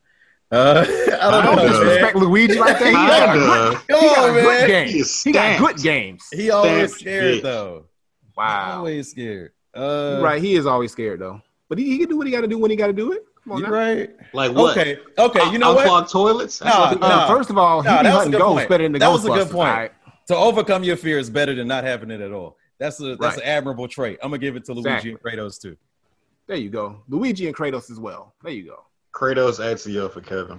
Speaker 4: Uh, *laughs* I don't
Speaker 3: I don't
Speaker 4: man.
Speaker 2: disrespect Luigi like that. He got good,
Speaker 3: Kinda.
Speaker 2: he got
Speaker 4: on,
Speaker 2: good
Speaker 4: man.
Speaker 2: game. He got good games.
Speaker 4: He always
Speaker 3: Stamped
Speaker 4: scared
Speaker 3: bitch.
Speaker 4: though.
Speaker 2: Wow.
Speaker 4: Always scared. Uh,
Speaker 2: right, he is always scared though. But he, he can do what he got to do when he got to do it. Come on now.
Speaker 4: right?
Speaker 3: Like what?
Speaker 4: Okay. Okay. You know what?
Speaker 3: Unclogged toilets? That's
Speaker 4: Nah,
Speaker 3: what he
Speaker 4: nah.
Speaker 2: Uh, first of all, he
Speaker 4: No,
Speaker 2: be
Speaker 4: that was a
Speaker 2: hunting
Speaker 4: good
Speaker 2: ghosts
Speaker 4: point.
Speaker 2: better than the
Speaker 4: That was a good point.
Speaker 2: all right?
Speaker 4: To overcome your fear is better than not having it at all. That's a that's
Speaker 2: Right.
Speaker 4: an admirable trait. I'm gonna give it to Luigi
Speaker 2: Exactly.
Speaker 4: and Kratos too.
Speaker 2: There you go. Luigi and Kratos as well. There you go.
Speaker 3: Kratos Axio for Kevin.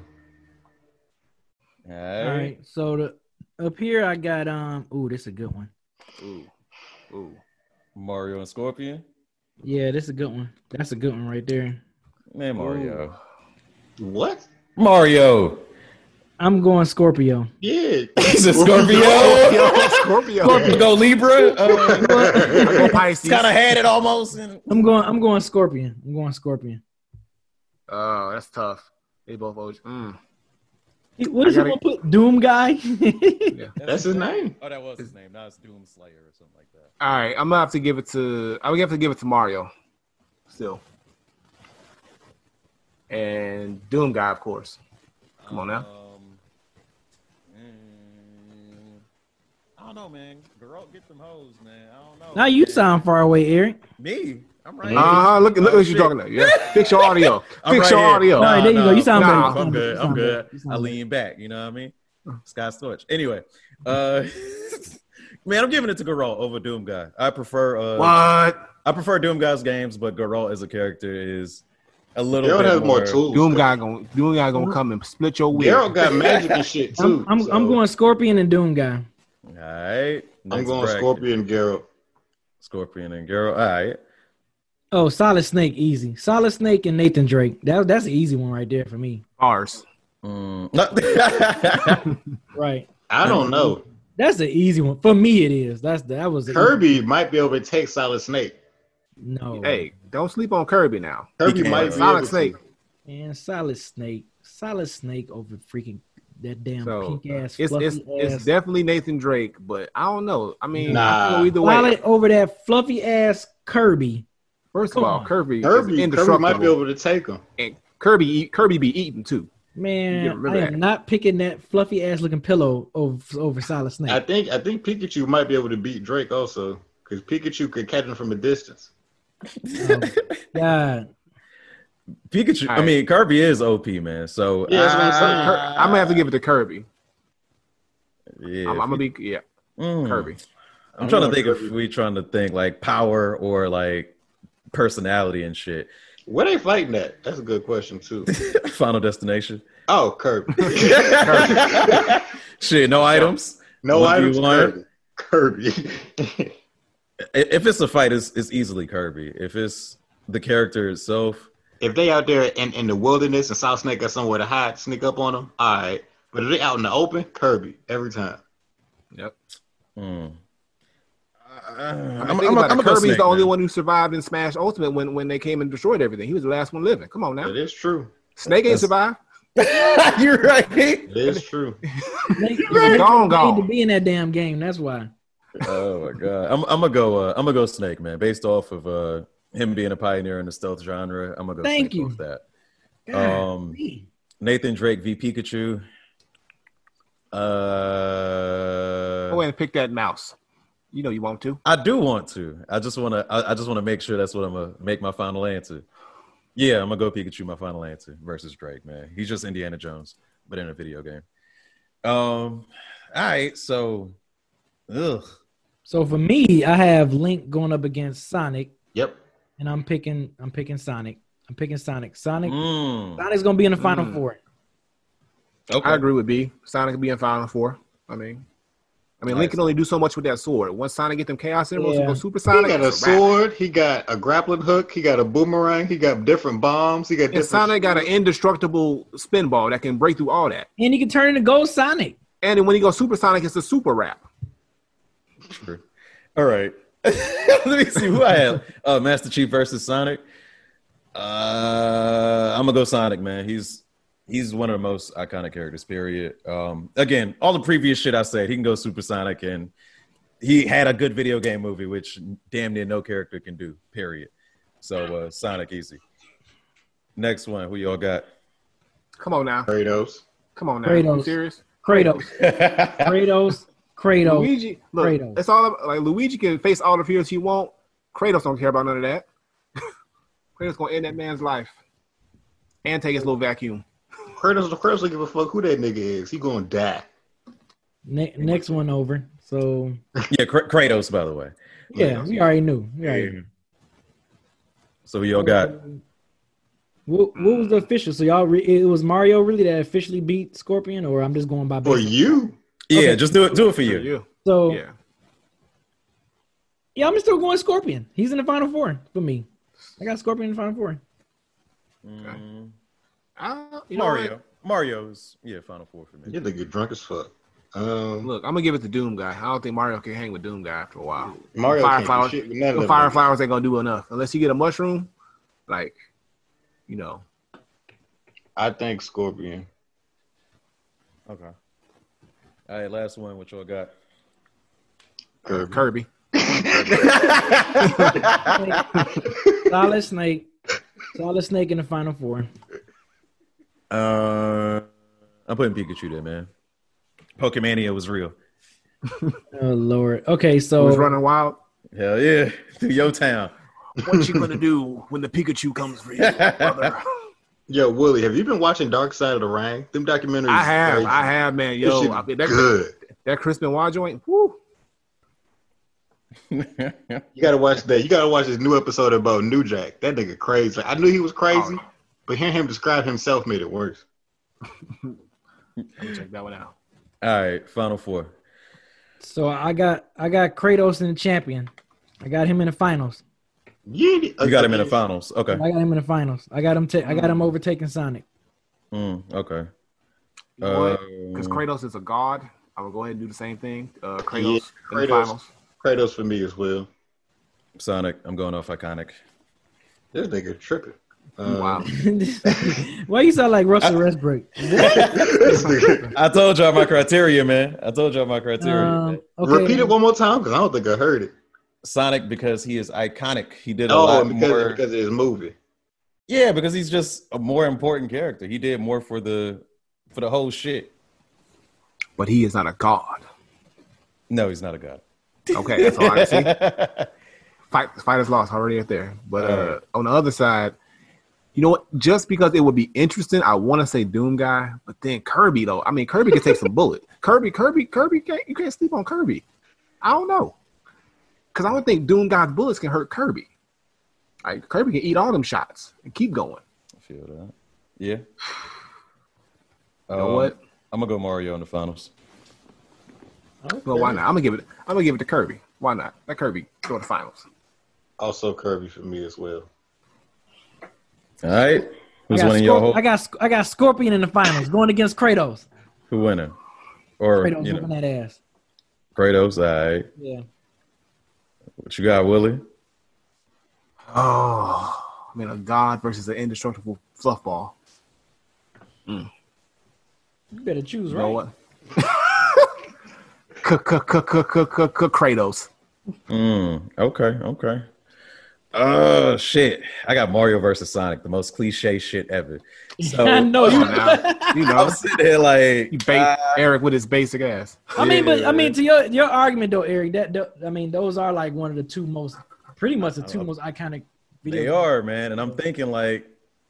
Speaker 4: All
Speaker 1: all
Speaker 4: right.
Speaker 1: right. So the up here I got um. Ooh, this is a good one.
Speaker 2: Ooh, ooh.
Speaker 4: Mario and Scorpion.
Speaker 1: Yeah, this is a good one. That's a good one right there.
Speaker 4: Man, Mario.
Speaker 3: What?
Speaker 4: Mario.
Speaker 1: I'm going Scorpio.
Speaker 3: Yeah. *laughs*
Speaker 4: He's a Scorpio.
Speaker 2: Scorpio. Scorpio. *laughs*
Speaker 4: You go Libra. *laughs* Uh,
Speaker 2: I go Pisces.
Speaker 4: kind of had it almost. And,
Speaker 1: I'm going. I'm going Scorpion. I'm going Scorpion.
Speaker 2: Oh, that's tough. They both OG. Mm.
Speaker 1: He- What is he
Speaker 2: gotta-
Speaker 1: gonna put? Doom guy. *laughs*
Speaker 2: Yeah.
Speaker 3: That's his name.
Speaker 4: Oh, that was his name. Now it's Doom Slayer or something like that.
Speaker 2: All right, I'm gonna have to give it to. I'm gonna have to give it to Mario. Still. And Doom guy, of course. Come on now.
Speaker 4: Um, mm, I don't know, man. Garot, get some hoes, man. I don't know.
Speaker 1: now you sound far away, Eric.
Speaker 4: me. I'm right.
Speaker 2: Uh huh. Look, look
Speaker 4: Oh,
Speaker 2: what you're talking about. Yeah. Fix your audio. *laughs* Fix
Speaker 4: right
Speaker 2: your
Speaker 4: here.
Speaker 2: audio.
Speaker 1: All right, there you go. You sound
Speaker 2: Nah,
Speaker 1: better.
Speaker 2: I'm
Speaker 4: I'm good. I'm good.
Speaker 1: better. You sound
Speaker 4: I lean back. You know what I mean? Scott Storch. Anyway, uh, *laughs* man, I'm giving it to Garot over Doom Guy. I prefer. Uh,
Speaker 2: What?
Speaker 4: I prefer Doom Guy's games, but Garot as a character is a little
Speaker 3: Geralt
Speaker 4: bit
Speaker 3: has more tools.
Speaker 2: Doom guy gonna Doom guy gonna come and split your wheel.
Speaker 3: Geralt got *laughs* magic and shit too.
Speaker 1: I'm, I'm,
Speaker 3: so
Speaker 1: I'm going Scorpion and Doom guy.
Speaker 4: All right.
Speaker 3: I'm going
Speaker 4: bracket.
Speaker 3: Scorpion Geralt.
Speaker 4: Scorpion and Garot. All right.
Speaker 1: Oh, Solid Snake, easy. Solid Snake and Nathan Drake. That that's an easy one right there for me.
Speaker 2: Bars.
Speaker 4: Mm. *laughs*
Speaker 1: Right.
Speaker 3: I don't know.
Speaker 1: That's an easy one for me. It is. That's that was a
Speaker 3: Kirby might be able to take Solid Snake.
Speaker 1: No.
Speaker 2: Hey, don't sleep on Kirby now.
Speaker 3: Kirby
Speaker 4: can.
Speaker 3: might be
Speaker 2: Solid Snake.
Speaker 1: And Solid Snake, Solid Snake over freaking that damn
Speaker 2: So
Speaker 1: pink ass
Speaker 2: it's
Speaker 1: fluffy
Speaker 2: it's,
Speaker 1: ass.
Speaker 2: it's definitely Nathan Drake, but I don't know. I mean,
Speaker 3: Nah.
Speaker 2: feel either way.
Speaker 1: Solid over that fluffy ass Kirby.
Speaker 2: First of all. Kirby,
Speaker 3: Kirby,
Speaker 2: is
Speaker 3: Kirby might be able to take him.
Speaker 2: and Kirby Kirby be eating too.
Speaker 1: Man, I am not picking that fluffy ass looking pillow over over Solid Snake.
Speaker 3: I think I think Pikachu might be able to beat Drake also because Pikachu could catch him from a distance.
Speaker 1: Oh, God,
Speaker 4: Pikachu. I mean, Kirby is OP, man. So
Speaker 3: Yeah, that's I'm
Speaker 2: I'm gonna have to give it to Kirby.
Speaker 4: yeah,
Speaker 2: I'm, I'm gonna be yeah,
Speaker 4: Mm.
Speaker 2: Kirby.
Speaker 4: I'm trying to think
Speaker 3: going
Speaker 4: if
Speaker 3: Kirby.
Speaker 4: we trying to think like power or like personality and shit.
Speaker 3: Where they fighting at? That's a good question too. *laughs*
Speaker 4: Final destination.
Speaker 3: Oh, Kirby. *laughs* *laughs*
Speaker 4: shit, no items.
Speaker 3: no
Speaker 4: What do you
Speaker 3: items. Kirby. Kirby.
Speaker 4: If it's a fight, it's, it's easily Kirby. If it's the character itself,
Speaker 3: if they out there in, in the wilderness and South Snake got somewhere to hide, sneak up on them, all right. But if they out in the open, Kirby every time.
Speaker 2: Yep.
Speaker 4: hmm.
Speaker 2: I mean, think about it. Kirby's the only one who survived in Smash Ultimate when, when they came and destroyed everything. He was the last one living. Come on now.
Speaker 3: It is true.
Speaker 2: Snake ain't
Speaker 4: That's-
Speaker 2: survived. *laughs* *laughs*
Speaker 4: You're right.
Speaker 3: It is true.
Speaker 1: Snake,
Speaker 2: He's
Speaker 1: Snake
Speaker 2: gone,
Speaker 1: was to be in that damn game. That's why. *laughs*
Speaker 4: Oh my god, I'm, I'm gonna go. Uh, I'm gonna go Snake, man. Based off of uh, him being a pioneer in the stealth genre, I'm gonna go.
Speaker 1: Thank
Speaker 4: Snake
Speaker 1: you.
Speaker 4: Off that.
Speaker 1: God,
Speaker 4: Um,
Speaker 1: me.
Speaker 4: Nathan Drake v Pikachu. Uh,
Speaker 2: Go ahead and pick that mouse. You know you want to.
Speaker 4: I do want to. I just want to. I, I just want to make sure that's what I'm gonna make my final answer. Yeah, I'm gonna go Pikachu. My final answer versus Drake. Man, he's just Indiana Jones, but in a video game. Um. All right. So, ugh.
Speaker 1: So for me, I have Link going up against Sonic,
Speaker 3: Yep.
Speaker 1: and I'm picking. I'm picking Sonic. I'm picking Sonic. Sonic.
Speaker 4: Mm.
Speaker 1: Sonic's gonna be in the final
Speaker 2: Mm.
Speaker 1: four.
Speaker 4: Okay.
Speaker 2: I agree with B. Sonic could be in Final Four. I mean, I mean, Link can only do so much with that sword. Once Sonic get them Chaos Emeralds
Speaker 1: Yeah.
Speaker 2: and go Super
Speaker 3: He
Speaker 2: Sonic,
Speaker 3: got a sword. He got a grappling hook. He got a boomerang. He got different bombs. He got
Speaker 2: And
Speaker 3: different.
Speaker 2: Sonic got an indestructible spin ball that can break through all that.
Speaker 1: And he can turn into Gold Sonic.
Speaker 2: And then when he goes Super Sonic, it's a super wrap.
Speaker 4: True. All right. *laughs* Let me see who I have. Uh, Master Chief versus Sonic. Uh, I'm gonna go Sonic, man. He's he's one of the most iconic characters. Period. Um, again, all the previous shit I said, he can go supersonic, and he had a good video game movie, which damn near no character can do. Period. So uh, Sonic easy. Next one, who y'all got?
Speaker 2: Come on now.
Speaker 3: Kratos.
Speaker 2: Come on now.
Speaker 1: Kratos.
Speaker 2: You serious?
Speaker 1: Kratos. *laughs* Kratos. Kratos.
Speaker 2: Luigi, look,
Speaker 1: Kratos.
Speaker 2: it's all about, like Luigi can face all the fears he want. Kratos don't care about none of that. *laughs* Kratos gonna end that man's life and take his little vacuum.
Speaker 3: Kratos. Kratos don't give a fuck who that nigga is. He gonna die.
Speaker 1: Ne- next one over. So
Speaker 4: yeah, Kr- Kratos, by the way.
Speaker 1: yeah, we already knew. We already knew.
Speaker 4: So who y'all got?
Speaker 1: What, what was the official? So y'all, re- it was Mario really that officially beat Scorpion, or I'm just going by
Speaker 3: For
Speaker 1: basic?
Speaker 3: you,
Speaker 4: Yeah, just do it. Do it for
Speaker 2: For
Speaker 4: you.
Speaker 2: you.
Speaker 1: So yeah.
Speaker 2: Yeah.
Speaker 1: I'm still going Scorpion. He's in the final four for me. I got Scorpion in the final four.
Speaker 4: Mm,
Speaker 2: Uh, you know
Speaker 4: Mario.
Speaker 2: what?
Speaker 4: Mario's yeah, Final Four for me.
Speaker 3: you nigga drunk as fuck. Um,
Speaker 2: Look, I'm gonna give it to Doom guy. I don't think Mario can hang with Doom guy after a while.
Speaker 3: Mario
Speaker 2: Fire
Speaker 3: can't
Speaker 2: flowers-
Speaker 3: shit with none of them
Speaker 2: fire flowers ain't gonna do enough unless you get a mushroom. Like, you know,
Speaker 3: I think Scorpion.
Speaker 4: Okay. All right, last one. What y'all got?
Speaker 3: Kirby.
Speaker 2: Kirby. *laughs*
Speaker 1: Solid Snake. Solid Snake in the final four.
Speaker 4: Uh, I'm putting Pikachu there, man. Pokemania was real. *laughs*
Speaker 1: Oh Lord. Okay,
Speaker 2: Who's
Speaker 1: so
Speaker 2: running wild?
Speaker 4: Hell yeah, *laughs* through your town.
Speaker 2: What you gonna do when the Pikachu comes for you, *laughs* brother?
Speaker 3: Yo, Willie, have you been watching Dark Side of the Ring? Them documentaries.
Speaker 2: I have,
Speaker 3: crazy.
Speaker 2: I have, man. Yo,
Speaker 3: shit
Speaker 2: I mean, that,
Speaker 3: good.
Speaker 2: that Chris Benoit joint. Woo.
Speaker 3: You gotta watch that. You gotta watch this new episode about New Jack. That nigga crazy. I knew he was crazy,
Speaker 2: Oh.
Speaker 3: But hearing him describe himself made it worse.
Speaker 2: Let me check that one out.
Speaker 4: All right, Final Four.
Speaker 1: so I got I got Kratos in the champion. I got him in the finals.
Speaker 3: You,
Speaker 4: You got him in the finals. Okay.
Speaker 1: I got him in the finals. I got him. Ta- I got him overtaking Sonic.
Speaker 4: Mm, okay.
Speaker 2: You know?
Speaker 4: Uh,
Speaker 2: Because Kratos is a god, I will go ahead and do the same thing. Uh, Kratos
Speaker 3: Yeah,
Speaker 2: in the
Speaker 3: Kratos.
Speaker 2: finals.
Speaker 3: Kratos for me as well.
Speaker 4: Sonic. I'm going off iconic.
Speaker 3: This nigga tripping. Um,
Speaker 2: wow. *laughs*
Speaker 1: Why you sound like Russell Westbrook?
Speaker 3: this *laughs* nigga-
Speaker 4: I told y'all my criteria, man. I told y'all my criteria.
Speaker 1: Um, okay.
Speaker 3: Repeat it one more time because I don't think I heard it.
Speaker 4: Sonic because he is iconic. He did a
Speaker 3: Oh,
Speaker 4: lot
Speaker 3: because,
Speaker 4: more.
Speaker 3: because of his movie.
Speaker 4: Yeah, because he's just a more important character. He did more for the for the whole shit.
Speaker 2: But he is not a god.
Speaker 4: No, he's not a god.
Speaker 2: Okay, that's all I see. *laughs* Fight, fighters lost already up there. But uh,
Speaker 4: Alright.
Speaker 2: on the other side, you know what? Just because it would be interesting, I want to say Doom guy, but then Kirby though. I mean, Kirby can take some bullet. Kirby, Kirby, Kirby, can't, you can't sleep on Kirby. I don't know, because I don't think Doom guy's bullets can hurt Kirby. Like Kirby can eat all them shots and keep going.
Speaker 4: I feel that. Yeah.
Speaker 2: You know
Speaker 4: Um,
Speaker 2: what?
Speaker 4: I'm gonna go Mario in the finals.
Speaker 2: Well, why not? I'm gonna give it. I'm gonna give it to Kirby. Why not? Let Kirby go to the finals.
Speaker 3: Also Kirby for me as well.
Speaker 4: All right. Who's
Speaker 1: I got,
Speaker 4: your
Speaker 1: Scorp-
Speaker 4: whole?
Speaker 1: I got I got Scorpion in the finals going against Kratos.
Speaker 4: Who winning? Or
Speaker 1: Kratos
Speaker 4: you know,
Speaker 1: that ass.
Speaker 4: Kratos. All right.
Speaker 1: Yeah.
Speaker 4: What you got, Willie?
Speaker 2: Oh, I mean, a god versus an indestructible fluff ball.
Speaker 1: You better choose
Speaker 2: You
Speaker 1: right.
Speaker 2: know what? *laughs* Kratos.
Speaker 4: Mm, okay, okay. Oh shit! I got Mario versus Sonic, the most cliche shit ever. So *laughs*
Speaker 1: I know you.
Speaker 2: Come on now. You know,
Speaker 4: I'm sitting there like,
Speaker 2: you bait
Speaker 4: ah,
Speaker 2: Eric with his basic ass.
Speaker 1: I mean, but I mean, to your your argument though, Eric, that, that I mean, those are like one of the two most, pretty much the two most iconic. Video
Speaker 4: they are, man. And I'm thinking like,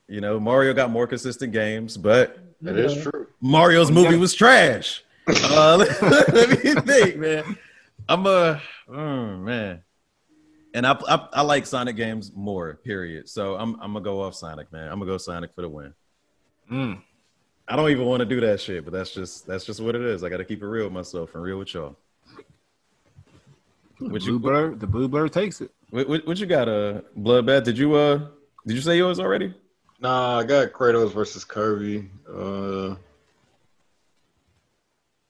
Speaker 4: you know, Mario got more consistent games, but
Speaker 3: That is true.
Speaker 4: Mario's movie was trash. *laughs* Uh, let, *laughs* let me think, man. I'm a mm, man, and I, I I like Sonic games more. Period. So I'm I'm gonna go off Sonic, man. I'm gonna go Sonic for the win.
Speaker 2: Mm.
Speaker 4: I don't even want to do that shit, but that's just that's just what it is. I got to keep it real with myself and real with y'all. What
Speaker 2: Blue
Speaker 4: you
Speaker 2: blur, the blue blur takes it.
Speaker 4: what, what, what you got? Uh, Bloodbath. Did you uh did you say yours already?
Speaker 3: Nah, I got Kratos versus Kirby. Uh,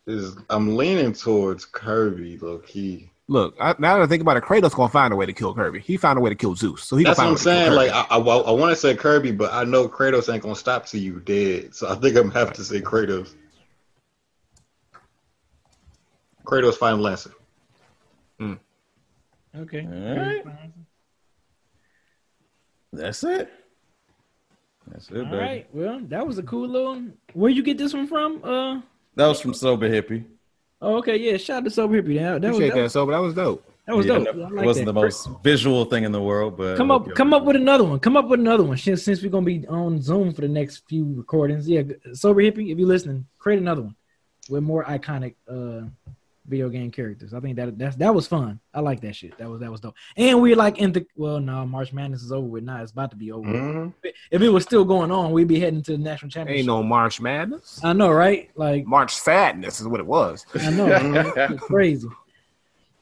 Speaker 3: is I'm leaning towards Kirby, low key.
Speaker 2: Look, I, now that I think about it, Kratos gonna find a way to kill Kirby. He found a way to kill Zeus, so he.
Speaker 3: That's what
Speaker 2: gonna
Speaker 3: I'm
Speaker 2: find a way
Speaker 3: saying. Like
Speaker 2: kill
Speaker 3: I, I, want to say Kirby, but I know Kratos ain't gonna stop till you dead. So I think I'm gonna have to say Kratos. Kratos Final Lancer.
Speaker 1: Okay.
Speaker 4: All right. That's it. That's it,
Speaker 1: All
Speaker 4: baby.
Speaker 1: right. Well, that was a cool little. Where you get this one from? Uh.
Speaker 4: That was from Sober Hippie.
Speaker 1: Oh, okay. Yeah. Shout out to Sober Hippie. That, that was
Speaker 2: Appreciate
Speaker 1: that,
Speaker 2: that, so but that was dope.
Speaker 1: that was
Speaker 4: Yeah,
Speaker 1: dope.
Speaker 4: no, it
Speaker 1: like
Speaker 4: wasn't
Speaker 1: that.
Speaker 4: the most visual thing in the world, but
Speaker 1: Come up, come up with another one. Come up with another one. Since since we're gonna be on Zoom for the next few recordings, yeah. Sober hippie, if you're listening, create another one with more iconic uh video game characters. I think that that's that was fun. I like that shit. That was that was dope. And we're like in the well, no, March Madness is over with. Now it's about to be over. with.
Speaker 3: Mhm.
Speaker 1: If it was still going on, we'd be heading to the national championship.
Speaker 2: Ain't no March Madness.
Speaker 1: I know, right? Like
Speaker 2: March Sadness is what it was.
Speaker 1: I know, man. *laughs* It's crazy.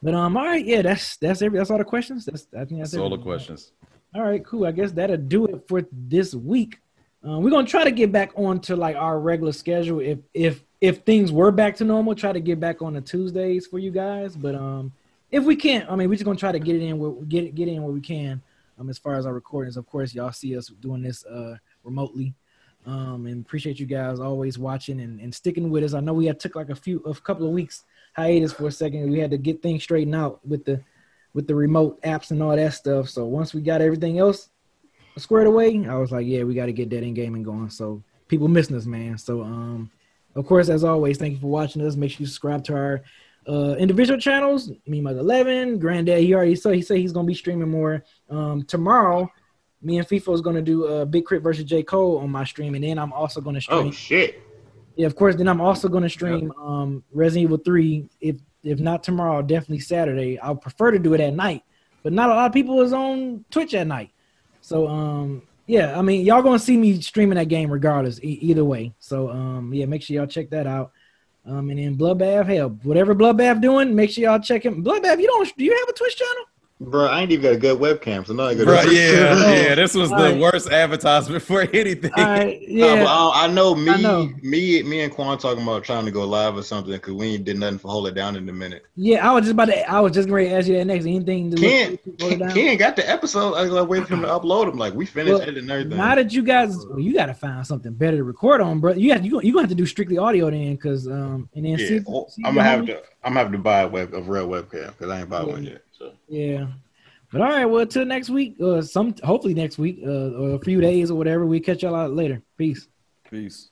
Speaker 1: But um, all right, yeah, that's that's every that's all the questions. That's I think that's
Speaker 4: That's all the questions.
Speaker 1: All right, cool. I guess that'll do it for this week. Um, we're gonna try to get back on to like our regular schedule. If if if things were back to normal, try to get back on the Tuesdays for you guys. But um, if we can't, I mean, we're just gonna try to get it in where get it get in where we can. Um, as far as our recordings, of course, y'all see us doing this uh remotely. Um, and appreciate you guys always watching and, and sticking with us. I know we had took like a few a couple of weeks hiatus for a second. We had to get things straightened out with the with the remote apps and all that stuff. So once we got everything else squared away, I was like, yeah, we got to get that in gaming going. So people missing us, man. So um, of course, as always, thank you for watching us. Make sure you subscribe to our uh individual channels. Me, Mother Eleven, Granddad. He already said he said he's gonna be streaming more. Um, tomorrow, me and FIFA is gonna do uh, Big K.R.I.T. versus J Cole on my stream, and then I'm also gonna stream.
Speaker 3: Oh shit!
Speaker 1: Yeah, of course. Then I'm also going to stream um, Resident Evil 3. If if not tomorrow, definitely Saturday. I prefer to do it at night, but not a lot of people is on Twitch at night. So um, yeah, I mean, y'all gonna see me streaming that game regardless, e- either way. So um, yeah, make sure y'all check that out. Um, and then Bloodbath, hell, whatever Bloodbath doing, make sure y'all check him. Bloodbath, you don't? Do you have a Twitch channel?
Speaker 3: Bro, I ain't even got a good webcam, so no, I got.
Speaker 4: Right, yeah, yeah. This was the worst advertisement *laughs* for anything.
Speaker 1: All right, *laughs*
Speaker 3: Yeah.
Speaker 1: yeah.
Speaker 3: but I, I know me,
Speaker 1: I know.
Speaker 3: me, me, and Quan talking about trying to go live or something because we ain't did nothing for hold it down in a minute.
Speaker 1: Yeah, I was just about to. I was just ready to ask you that next. Anything to
Speaker 3: Ken,
Speaker 1: look, hold
Speaker 3: Ken. Ken got the episode. I was like waiting for him to *laughs* upload them. Like we finished
Speaker 1: Well,
Speaker 3: editing everything.
Speaker 1: Now that you guys, well, you got to find something better to record on, bro. You have you you gonna have to do strictly audio then, because um, and then
Speaker 3: yeah,
Speaker 1: see,
Speaker 3: oh,
Speaker 1: see
Speaker 3: I'm
Speaker 1: your
Speaker 3: gonna have to. I'm gonna have to buy a web a real webcam because I ain't bought one yet. So
Speaker 1: Yeah, But all right, well, till next week, uh, some hopefully next week, uh, or a few days or whatever. We catch y'all out later. Peace.
Speaker 4: Peace.